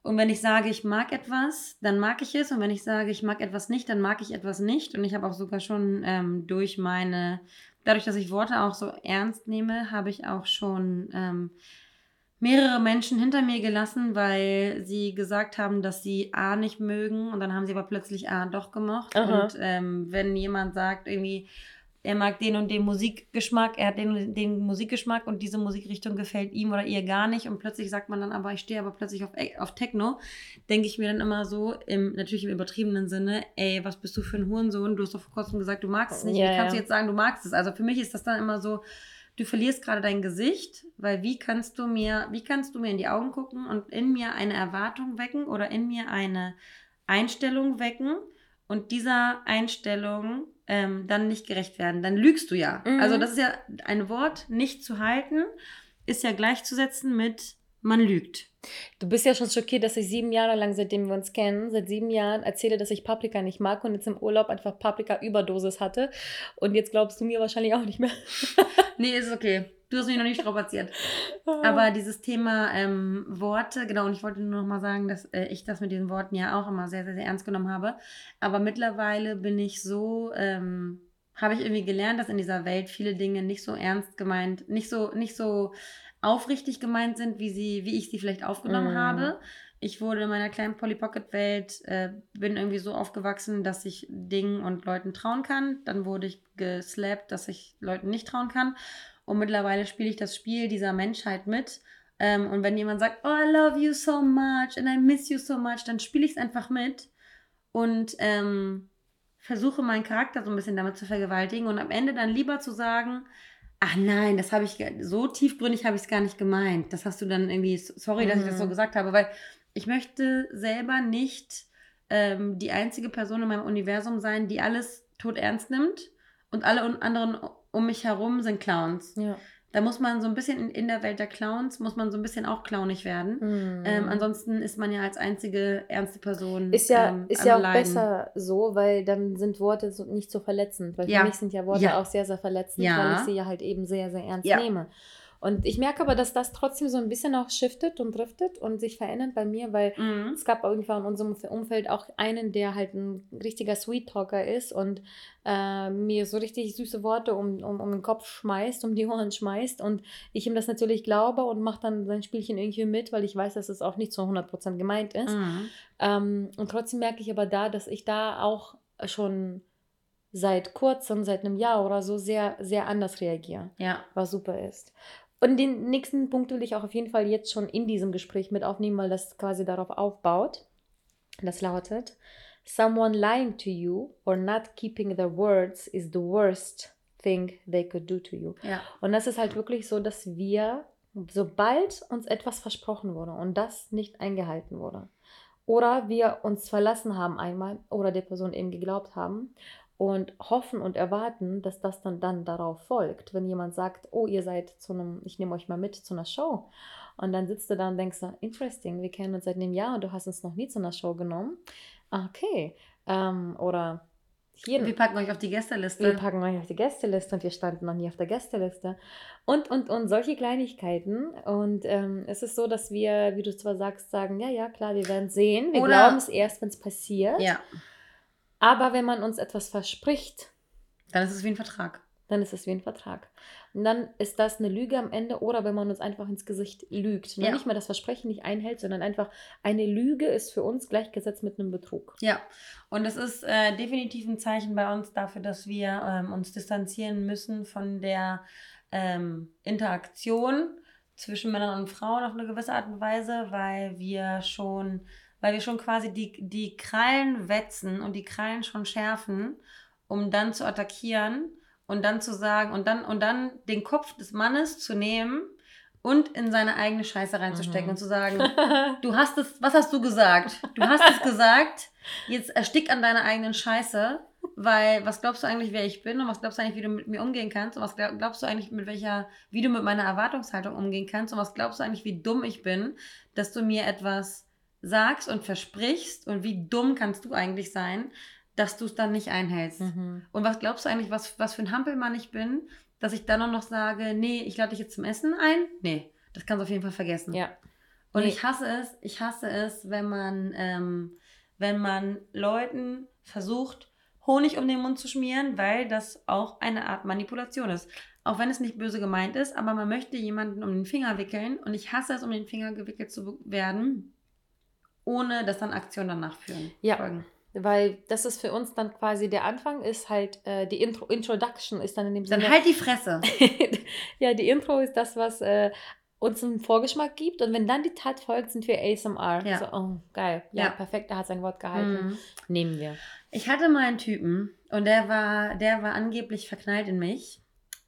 Und wenn ich sage, ich mag etwas, dann mag ich es. Und wenn ich sage, ich mag etwas nicht, dann mag ich etwas nicht. Und ich habe auch sogar schon ähm, durch meine, dadurch, dass ich Worte auch so ernst nehme, habe ich auch schon ähm, mehrere Menschen hinter mir gelassen, weil sie gesagt haben, dass sie A nicht mögen. Und dann haben sie aber plötzlich A doch gemocht. Aha. Und ähm, wenn jemand sagt, irgendwie, er mag den und den Musikgeschmack, er hat den den Musikgeschmack und diese Musikrichtung gefällt ihm oder ihr gar nicht und plötzlich sagt man dann aber, ich stehe aber plötzlich auf, auf Techno, denke ich mir dann immer so, im, natürlich im übertriebenen Sinne, ey, was bist du für ein Hurensohn, du hast doch vor kurzem gesagt, du magst es nicht, ja, wie kannst ja. du jetzt sagen, du magst es? Also für mich ist das dann immer so, du verlierst gerade dein Gesicht, weil wie kannst du mir, wie kannst du mir in die Augen gucken und in mir eine Erwartung wecken oder in mir eine Einstellung wecken und dieser Einstellung ähm, dann nicht gerecht werden. Dann lügst du ja. Mhm. Also das ist ja ein Wort, nicht zu halten, ist ja gleichzusetzen mit man lügt. Du bist ja schon schockiert, dass ich sieben Jahre lang, seitdem wir uns kennen, seit sieben Jahren erzähle, dass ich Paprika nicht mag und jetzt im Urlaub einfach Paprika-Überdosis hatte. Und jetzt glaubst du mir wahrscheinlich auch nicht mehr. nee, ist okay. Du hast mich noch nicht strapaziert. Aber dieses Thema ähm, Worte, genau, und ich wollte nur noch mal sagen, dass äh, ich das mit diesen Worten ja auch immer sehr, sehr, sehr ernst genommen habe. Aber mittlerweile bin ich so, ähm, habe ich irgendwie gelernt, dass in dieser Welt viele Dinge nicht so ernst gemeint, nicht so, nicht so aufrichtig gemeint sind, wie sie, wie ich sie vielleicht aufgenommen mm. habe. Ich wurde in meiner kleinen Polly Pocket Welt, äh, bin irgendwie so aufgewachsen, dass ich Dingen und Leuten trauen kann. Dann wurde ich geslappt, dass ich Leuten nicht trauen kann. Und mittlerweile spiele ich das Spiel dieser Menschheit mit. Ähm, und wenn jemand sagt, oh, I love you so much and I miss you so much, dann spiele ich es einfach mit und ähm, versuche meinen Charakter so ein bisschen damit zu vergewaltigen und am Ende dann lieber zu sagen, ach nein, das habe ich, so tiefgründig habe ich es gar nicht gemeint. Das hast du dann irgendwie, sorry, dass mhm. ich das so mhm. gesagt habe, weil ich möchte selber nicht ähm, die einzige Person in meinem Universum sein, die alles tot ernst nimmt und alle anderen um mich herum sind Clowns. Ja. Da muss man so ein bisschen in, in, der Welt der Clowns, muss man so ein bisschen auch clownig werden. Mhm. Ähm, ansonsten ist man ja als einzige ernste Person. Ist ja, ähm, ist ja auch Leiden. besser so, weil dann sind Worte so, nicht so verletzend. Weil ja. für mich sind ja Worte ja. auch sehr, sehr verletzend, weil ich sie ja halt eben sehr, sehr ernst nehme. Und ich merke aber, dass das trotzdem so ein bisschen auch shiftet und driftet und sich verändert bei mir, weil mhm. es gab irgendwann in unserem Umfeld auch einen, der halt ein richtiger Sweet Talker ist und äh, mir so richtig süße Worte um, um, um den Kopf schmeißt, um die Ohren schmeißt und ich ihm das natürlich glaube und mache dann sein Spielchen irgendwie mit, weil ich weiß, dass es auch nicht zu 100% gemeint ist. Mhm. Ähm, und trotzdem merke ich aber da, dass ich da auch schon seit kurzem, seit einem Jahr oder so, sehr, sehr anders reagiere. Ja. Was super ist. Und den nächsten Punkt will ich auch auf jeden Fall jetzt schon in diesem Gespräch mit aufnehmen, weil das quasi darauf aufbaut. Das lautet: Someone lying to you or not keeping their words is the worst thing they could do to you. Ja. Und das ist halt wirklich so, dass wir, sobald uns etwas versprochen wurde und das nicht eingehalten wurde, oder wir uns verlassen haben einmal oder der Person eben geglaubt haben und hoffen und erwarten, dass das dann, dann darauf folgt. Wenn jemand sagt, oh, ihr seid zu einem, ich nehme euch mal mit zu einer Show. Und dann sitzt du da und denkst, interesting, wir kennen uns seit einem Jahr und du hast uns noch nie zu einer Show genommen. Okay. Ähm, oder hier. Wir packen euch auf die Gästeliste. Wir packen euch auf die Gästeliste und wir standen noch nie auf der Gästeliste. Und, und, und solche Kleinigkeiten. Und ähm, es ist so, dass wir, wie du zwar sagst, sagen, ja, ja, klar, wir werden sehen. Wir glauben es erst, wenn es passiert. Ja. Aber wenn man uns etwas verspricht, dann ist es wie ein Vertrag. Dann ist es wie ein Vertrag. Und dann ist das eine Lüge am Ende oder wenn man uns einfach ins Gesicht lügt. Ja. nicht mal das Versprechen nicht einhält, sondern einfach eine Lüge ist für uns gleichgesetzt mit einem Betrug. Ja, und es ist äh, definitiv ein Zeichen bei uns dafür, dass wir ähm, uns distanzieren müssen von der ähm, Interaktion zwischen Männern und Frauen auf eine gewisse Art und Weise, weil wir schon weil wir schon quasi die, die Krallen wetzen und die Krallen schon schärfen, um dann zu attackieren und dann zu sagen und dann und dann den Kopf des Mannes zu nehmen und in seine eigene Scheiße reinzustecken mhm. und zu sagen, du hast es, was hast du gesagt? Du hast es gesagt, jetzt erstick an deiner eigenen Scheiße, weil was glaubst du eigentlich, wer ich bin und was glaubst du eigentlich, wie du mit mir umgehen kannst und was glaubst du eigentlich, mit welcher, wie du mit meiner Erwartungshaltung umgehen kannst und was glaubst du eigentlich, wie dumm ich bin, dass du mir etwas sagst und versprichst und wie dumm kannst du eigentlich sein, dass du es dann nicht einhältst. Mhm. Und was glaubst du eigentlich, was, was für ein Hampelmann ich bin, dass ich dann auch noch sage, nee, ich lade dich jetzt zum Essen ein? Nee, das kannst du auf jeden Fall vergessen. Ja. Und Nee. ich hasse es, ich hasse es, wenn man, ähm, wenn man Leuten versucht, Honig um den Mund zu schmieren, weil das auch eine Art Manipulation ist. Auch wenn es nicht böse gemeint ist, aber man möchte jemanden um den Finger wickeln und ich hasse es, um den Finger gewickelt zu werden, ohne dass dann Aktionen danach führen. Ja. Folgen. Weil das ist für uns dann quasi der Anfang, ist halt äh, die Intro Introduction ist dann in dem Dann Sinne. halt die Fresse. ja, die Intro ist das, was äh, uns einen Vorgeschmack gibt. Und wenn dann die Tat folgt, sind wir ASMR. Ja. So, oh, geil. Ja, Ja. perfekt, er hat sein Wort gehalten. Mhm. Nehmen wir. Ich hatte mal einen Typen und der war, der war angeblich verknallt in mich.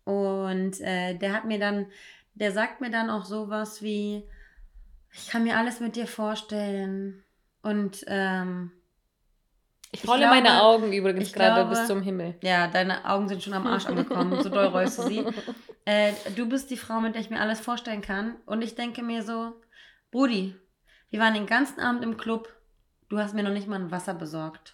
Und äh, der hat mir dann, der sagt mir dann auch sowas wie, ich kann mir alles mit dir vorstellen. Und ähm, Ich Ich rolle glaube- meine Augen übrigens ich gerade bis zum Himmel. ja, deine Augen sind schon am Arsch angekommen, so doll rollst du sie. Äh, du bist die Frau, mit der ich mir alles vorstellen kann. Und ich denke mir so, Brudi, wir waren den ganzen Abend im Club. Du hast mir noch nicht mal ein Wasser besorgt.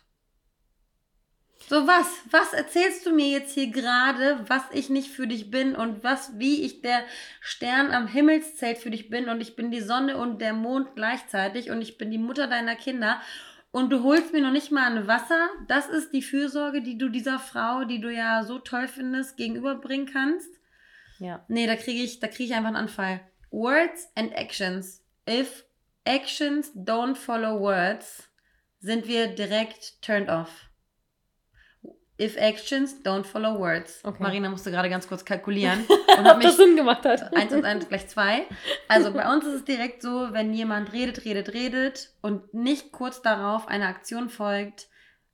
So was? Was erzählst du mir jetzt hier gerade, was ich nicht für dich bin und was, wie ich der Stern am Himmelszelt für dich bin und ich bin die Sonne und der Mond gleichzeitig und ich bin die Mutter deiner Kinder und du holst mir noch nicht mal ein Wasser? Das ist die Fürsorge, die du dieser Frau, die du ja so toll findest, gegenüberbringen kannst? Ja. Nee, da kriege ich, da kriege ich einfach einen Anfall. Words and actions. If actions don't follow words, sind wir direkt turned off. If actions don't follow words. Okay. Marina musste gerade ganz kurz kalkulieren Und hat Ob das mich Sinn gemacht hat. 1 und 1 gleich 2. Also bei uns ist es direkt so, wenn jemand redet, redet, redet und nicht kurz darauf eine Aktion folgt,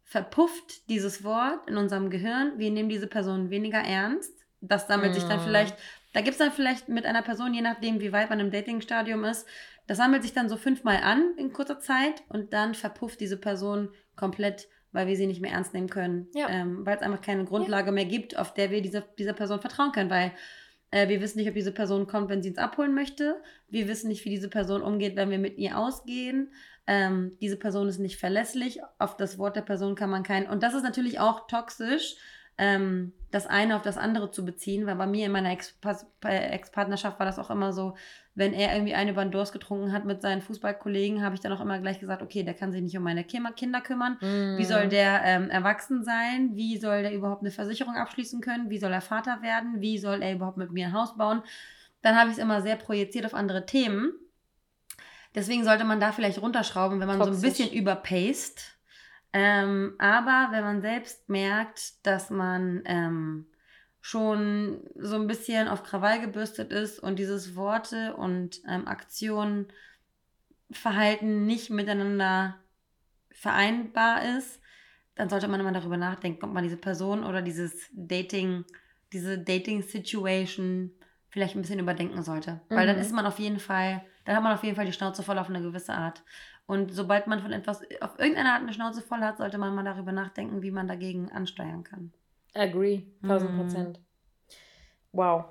verpufft dieses Wort in unserem Gehirn. Wir nehmen diese Person weniger ernst. Das sammelt sich dann Mm. vielleicht, da gibt es dann vielleicht mit einer Person, je nachdem, wie weit man im Dating-Stadium ist, das sammelt sich dann so fünfmal an in kurzer Zeit und dann verpufft diese Person komplett, weil wir sie nicht mehr ernst nehmen können. Ja. Ähm, weil es einfach keine Grundlage mehr gibt, auf der wir dieser, dieser Person vertrauen können, weil äh, wir wissen nicht, ob diese Person kommt, wenn sie uns abholen möchte. Wir wissen nicht, wie diese Person umgeht, wenn wir mit ihr ausgehen. Ähm, diese Person ist nicht verlässlich. Auf das Wort der Person kann man kein. Und das ist natürlich auch toxisch, ähm, das eine auf das andere zu beziehen, weil bei mir in meiner Ex- Ex-Partnerschaft war das auch immer so, wenn er irgendwie den Durst getrunken hat mit seinen Fußballkollegen, habe ich dann auch immer gleich gesagt, okay, der kann sich nicht um meine Kinder kümmern. Wie soll der ähm, erwachsen sein? Wie soll der überhaupt eine Versicherung abschließen können? Wie soll er Vater werden? Wie soll er überhaupt mit mir ein Haus bauen? Dann habe ich es immer sehr projiziert auf andere Themen. Deswegen sollte man da vielleicht runterschrauben, wenn man so ein Toxisch. bisschen überpaced. Ähm, aber wenn man selbst merkt, dass man ähm, schon so ein bisschen auf Krawall gebürstet ist und dieses Worte und ähm, Aktionen, Verhalten nicht miteinander vereinbar ist, dann sollte man immer darüber nachdenken, ob man diese Person oder dieses Dating, diese Dating-Situation vielleicht ein bisschen überdenken sollte. Weil dann Mhm. ist man auf jeden Fall, dann hat man auf jeden Fall die Schnauze voll auf eine gewisse Art. Und sobald man von etwas auf irgendeine Art eine Schnauze voll hat, sollte man mal darüber nachdenken, wie man dagegen ansteuern kann. Agree, 1000 Mhm. Prozent. Wow.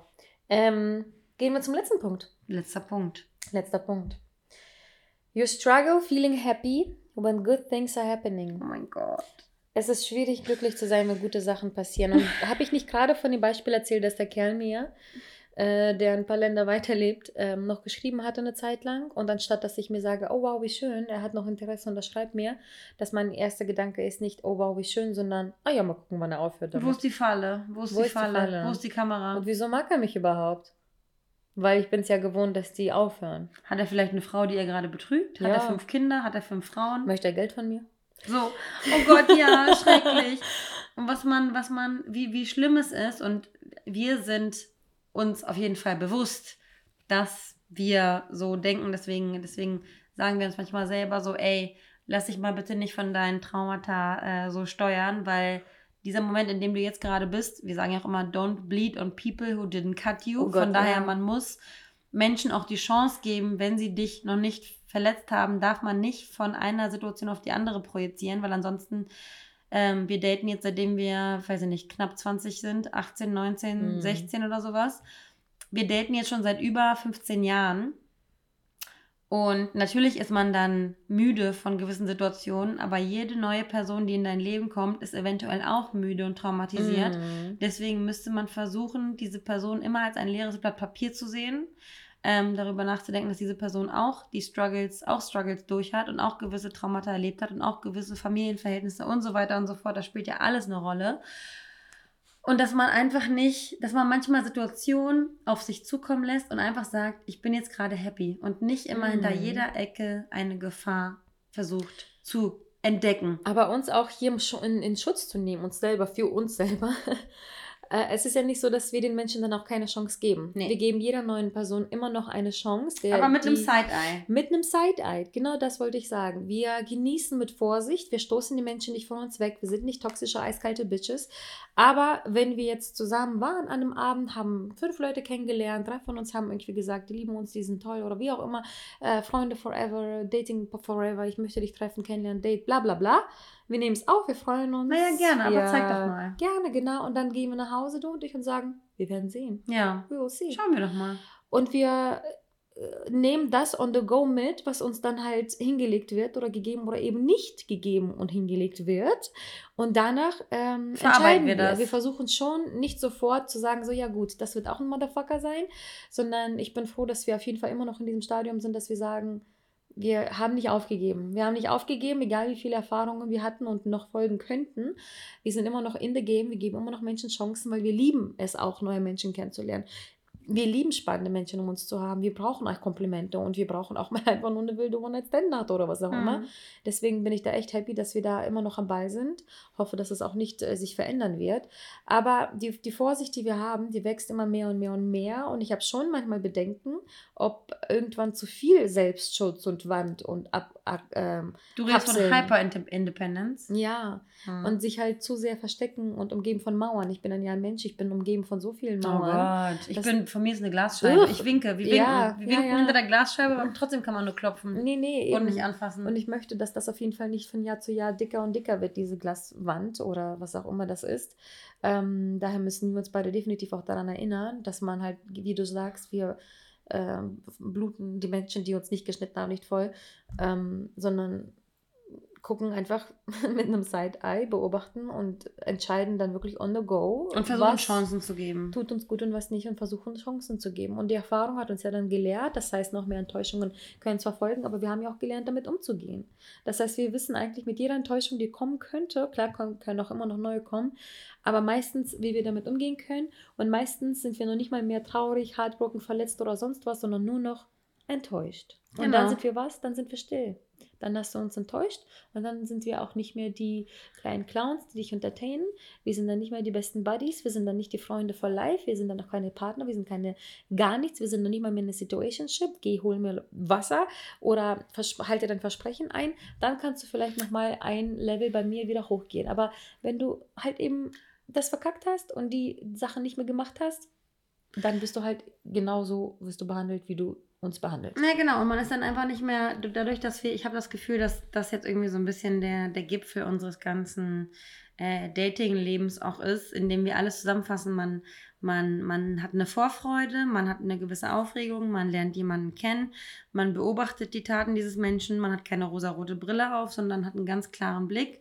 Ähm, gehen wir zum letzten Punkt. Letzter Punkt. Letzter Punkt. You struggle feeling happy when good things are happening. Oh mein Gott. Es ist schwierig, glücklich zu sein, wenn gute Sachen passieren. Und habe ich nicht gerade von dem Beispiel erzählt, dass der Kerl mir, äh, der ein paar Länder weiterlebt, ähm, noch geschrieben hatte eine Zeit lang. Und anstatt, dass ich mir sage, oh wow, wie schön, er hat noch Interesse und er schreibt mir, dass mein erster Gedanke ist nicht, oh wow, wie schön, sondern, ah ja, mal gucken, wann er aufhört Wo ist damit. die Falle? Wo ist, Wo die, ist die Falle? Falle? Wo ist die Kamera? Und wieso mag er mich überhaupt? Weil ich bin es ja gewohnt, dass die aufhören. Hat er vielleicht eine Frau, die er gerade betrügt? Hat Ja. er fünf Kinder? Hat er fünf Frauen? Möchte er Geld von mir? So, oh Gott, ja, schrecklich. Und was man, was man, wie, wie schlimm es ist, und wir sind uns auf jeden Fall bewusst, dass wir so denken, deswegen, deswegen sagen wir uns manchmal selber so, ey, lass dich mal bitte nicht von deinen Traumata äh, so steuern, weil dieser Moment, in dem du jetzt gerade bist, wir sagen ja auch immer, don't bleed on people who didn't cut you. Oh Gott, von daher, ja. man muss Menschen auch die Chance geben, wenn sie dich noch nicht verletzt haben, darf man nicht von einer Situation auf die andere projizieren, weil ansonsten, ähm, wir daten jetzt, seitdem wir, weiß ich nicht, knapp 20 sind, 18, 19, Mhm. 16 oder sowas. Wir daten jetzt schon seit über 15 Jahren. Und natürlich ist man dann müde von gewissen Situationen, aber jede neue Person, die in dein Leben kommt, ist eventuell auch müde und traumatisiert. Mhm. Deswegen müsste man versuchen, diese Person immer als ein leeres Blatt Papier zu sehen, ähm, darüber nachzudenken, dass diese Person auch die Struggles, auch Struggles durch hat und auch gewisse Traumata erlebt hat und auch gewisse Familienverhältnisse und so weiter und so fort. Das spielt ja alles eine Rolle. Und dass man einfach nicht, dass man manchmal Situationen auf sich zukommen lässt und einfach sagt, ich bin jetzt gerade happy und nicht immer Mhm. hinter jeder Ecke eine Gefahr versucht zu entdecken. Aber uns auch hier in, in Schutz zu nehmen, uns selber, für uns selber. Äh, Es ist ja nicht so, dass wir den Menschen dann auch keine Chance geben. Nee. Wir geben jeder neuen Person immer noch eine Chance. Der, Aber mit einem die- Side-Eye. Mit einem Side-Eye, genau das wollte ich sagen. Wir genießen mit Vorsicht, wir stoßen die Menschen nicht von uns weg, wir sind nicht toxische, eiskalte Bitches. Aber wenn wir jetzt zusammen waren an einem Abend, haben fünf Leute kennengelernt, drei von uns haben irgendwie gesagt, die lieben uns, die sind toll oder wie auch immer, äh, Freunde forever, Dating forever, ich möchte dich treffen, kennenlernen, Date, bla bla bla. Wir nehmen es auf, wir freuen uns. Naja, gerne, aber wir, zeig doch mal. Gerne, genau. Und dann gehen wir nach Hause, du und ich, und sagen, wir werden sehen. Ja. We will see. Schauen wir doch mal. Und wir äh, nehmen das on the go mit, was uns dann halt hingelegt wird oder gegeben oder eben nicht gegeben und hingelegt wird. Und danach ähm, entscheiden wir das. Wir versuchen schon nicht sofort zu sagen, so ja gut, das wird auch ein Motherfucker sein, sondern ich bin froh, dass wir auf jeden Fall immer noch in diesem Stadium sind, dass wir sagen, wir haben nicht aufgegeben. Wir haben nicht aufgegeben, egal wie viele Erfahrungen wir hatten und noch folgen könnten. Wir sind immer noch in the game, wir geben immer noch Menschen Chancen, weil wir lieben es auch, neue Menschen kennenzulernen wir lieben spannende Menschen um uns zu haben. Wir brauchen auch Komplimente und wir brauchen auch mal einfach nur eine wilde One-Night-Stand-Nacht oder was auch immer. Mhm. Deswegen bin ich da echt happy, dass wir da immer noch am Ball sind. Hoffe, dass es auch nicht äh, sich verändern wird. Aber die, die Vorsicht, die wir haben, die wächst immer mehr und mehr und mehr. Und ich habe schon manchmal Bedenken, ob irgendwann zu viel Selbstschutz und Wand und ab, ab ähm, Du redest von. Hyper-Independence. ja, Mhm. und sich halt zu sehr verstecken und umgeben von Mauern. Ich bin dann ja ein Mensch, ich bin umgeben von so vielen Oh Mauern. Gott, ich bin, von mir ist eine Glasscheibe. Ugh. Ich winke, wir winken. Ja, wir winken ja. hinter der Glasscheibe, aber trotzdem kann man nur klopfen Nee, nee, und eben. nicht anfassen. Und ich möchte, dass das auf jeden Fall nicht von Jahr zu Jahr dicker und dicker wird, diese Glaswand oder was auch immer das ist. Ähm, daher müssen wir uns beide definitiv auch daran erinnern, dass man halt, wie du sagst, wir ähm, bluten die Menschen, die uns nicht geschnitten haben, nicht voll, ähm, sondern gucken einfach mit einem Side-Eye, beobachten und entscheiden dann wirklich on the go. und versuchen Chancen zu geben. tut uns gut und was nicht und versuchen Chancen zu geben. Und die Erfahrung hat uns ja dann gelehrt, das heißt, noch mehr Enttäuschungen können zwar folgen, aber wir haben ja auch gelernt, damit umzugehen. Das heißt, wir wissen eigentlich mit jeder Enttäuschung, die kommen könnte, klar können, können auch immer noch neue kommen, aber meistens, wie wir damit umgehen können. Und meistens sind wir noch nicht mal mehr traurig, heartbroken, verletzt oder sonst was, sondern nur noch enttäuscht. Und Genau. dann sind wir was? Dann sind wir still. Dann hast du uns enttäuscht und dann sind wir auch nicht mehr die kleinen Clowns, die dich entertainen. Wir sind dann nicht mehr die besten Buddies, wir sind dann nicht die Freunde for life, wir sind dann auch keine Partner, wir sind keine gar nichts, wir sind noch nicht mal mehr in einer Situationship. Geh, hol mir Wasser oder halte dein Versprechen ein. Dann kannst du vielleicht nochmal ein Level bei mir wieder hochgehen. Aber wenn du halt eben das verkackt hast und die Sachen nicht mehr gemacht hast, dann bist du halt genauso, wirst du behandelt, wie du uns behandelst. Ja, genau. Und man ist dann einfach nicht mehr, dadurch, dass wir, ich habe das Gefühl, dass das jetzt irgendwie so ein bisschen der, der Gipfel unseres ganzen äh, Dating-Lebens auch ist, in dem wir alles zusammenfassen. Man, man, man hat eine Vorfreude, man hat eine gewisse Aufregung, man lernt jemanden kennen, man beobachtet die Taten dieses Menschen, man hat keine rosarote Brille auf, sondern hat einen ganz klaren Blick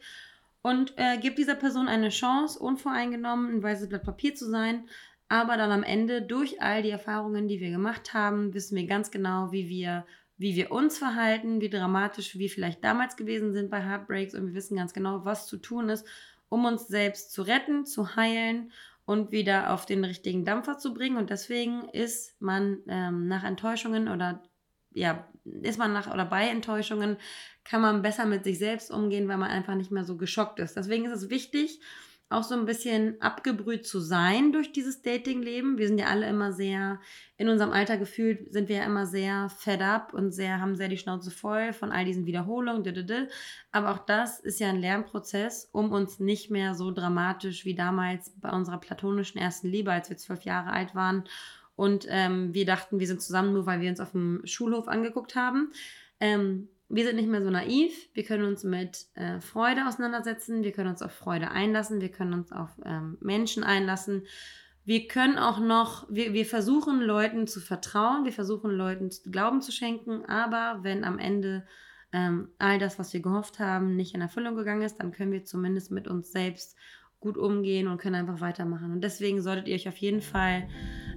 und äh, gibt dieser Person eine Chance, unvoreingenommen ein weißes Blatt Papier zu sein. Aber dann am Ende, durch all die Erfahrungen, die wir gemacht haben, wissen wir ganz genau, wie wir, wie wir uns verhalten, wie dramatisch wir vielleicht damals gewesen sind bei Heartbreaks und wir wissen ganz genau, was zu tun ist, um uns selbst zu retten, zu heilen und wieder auf den richtigen Dampfer zu bringen. Und deswegen ist man ähm, nach Enttäuschungen oder ja, ist man nach oder bei Enttäuschungen, kann man besser mit sich selbst umgehen, weil man einfach nicht mehr so geschockt ist. Deswegen ist es wichtig, auch so ein bisschen abgebrüht zu sein durch dieses Dating-Leben. Wir sind ja alle immer sehr, in unserem Alter gefühlt, sind wir ja immer sehr fed up und sehr, haben sehr die Schnauze voll von all diesen Wiederholungen. didede. Aber auch das ist ja ein Lernprozess, um uns nicht mehr so dramatisch wie damals bei unserer platonischen ersten Liebe, als wir zwölf Jahre alt waren und ähm, wir dachten, wir sind zusammen, nur weil wir uns auf dem Schulhof angeguckt haben. Ähm, wir sind nicht mehr so naiv. Wir können uns mit äh, Freude auseinandersetzen. Wir können uns auf Freude einlassen. Wir können uns auf ähm, Menschen einlassen. wir können auch noch, wir, wir versuchen Leuten zu vertrauen, wir versuchen Leuten Glauben zu schenken, aber wenn am Ende ähm, all das, was wir gehofft haben, nicht in Erfüllung gegangen ist, dann können wir zumindest mit uns selbst gut umgehen und können einfach weitermachen. Und deswegen solltet ihr euch auf jeden Fall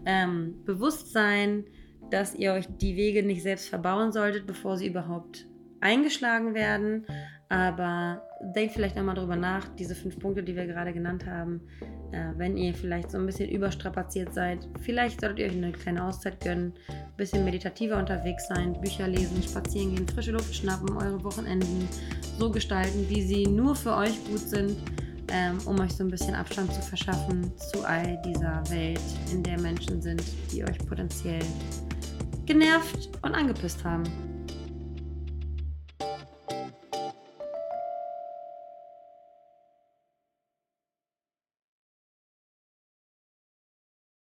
ähm, bewusst sein, dass ihr euch die Wege nicht selbst verbauen solltet, bevor sie überhaupt eingeschlagen werden. Aber denkt vielleicht nochmal drüber nach, diese fünf Punkte, die wir gerade genannt haben. Äh, wenn ihr vielleicht so ein bisschen überstrapaziert seid, vielleicht solltet ihr euch eine kleine Auszeit gönnen, ein bisschen meditativer unterwegs sein, Bücher lesen, spazieren gehen, frische Luft schnappen, eure Wochenenden so gestalten, wie sie nur für euch gut sind, ähm, um euch so ein bisschen Abstand zu verschaffen zu all dieser Welt, in der Menschen sind, die euch potenziell genervt und angepisst haben.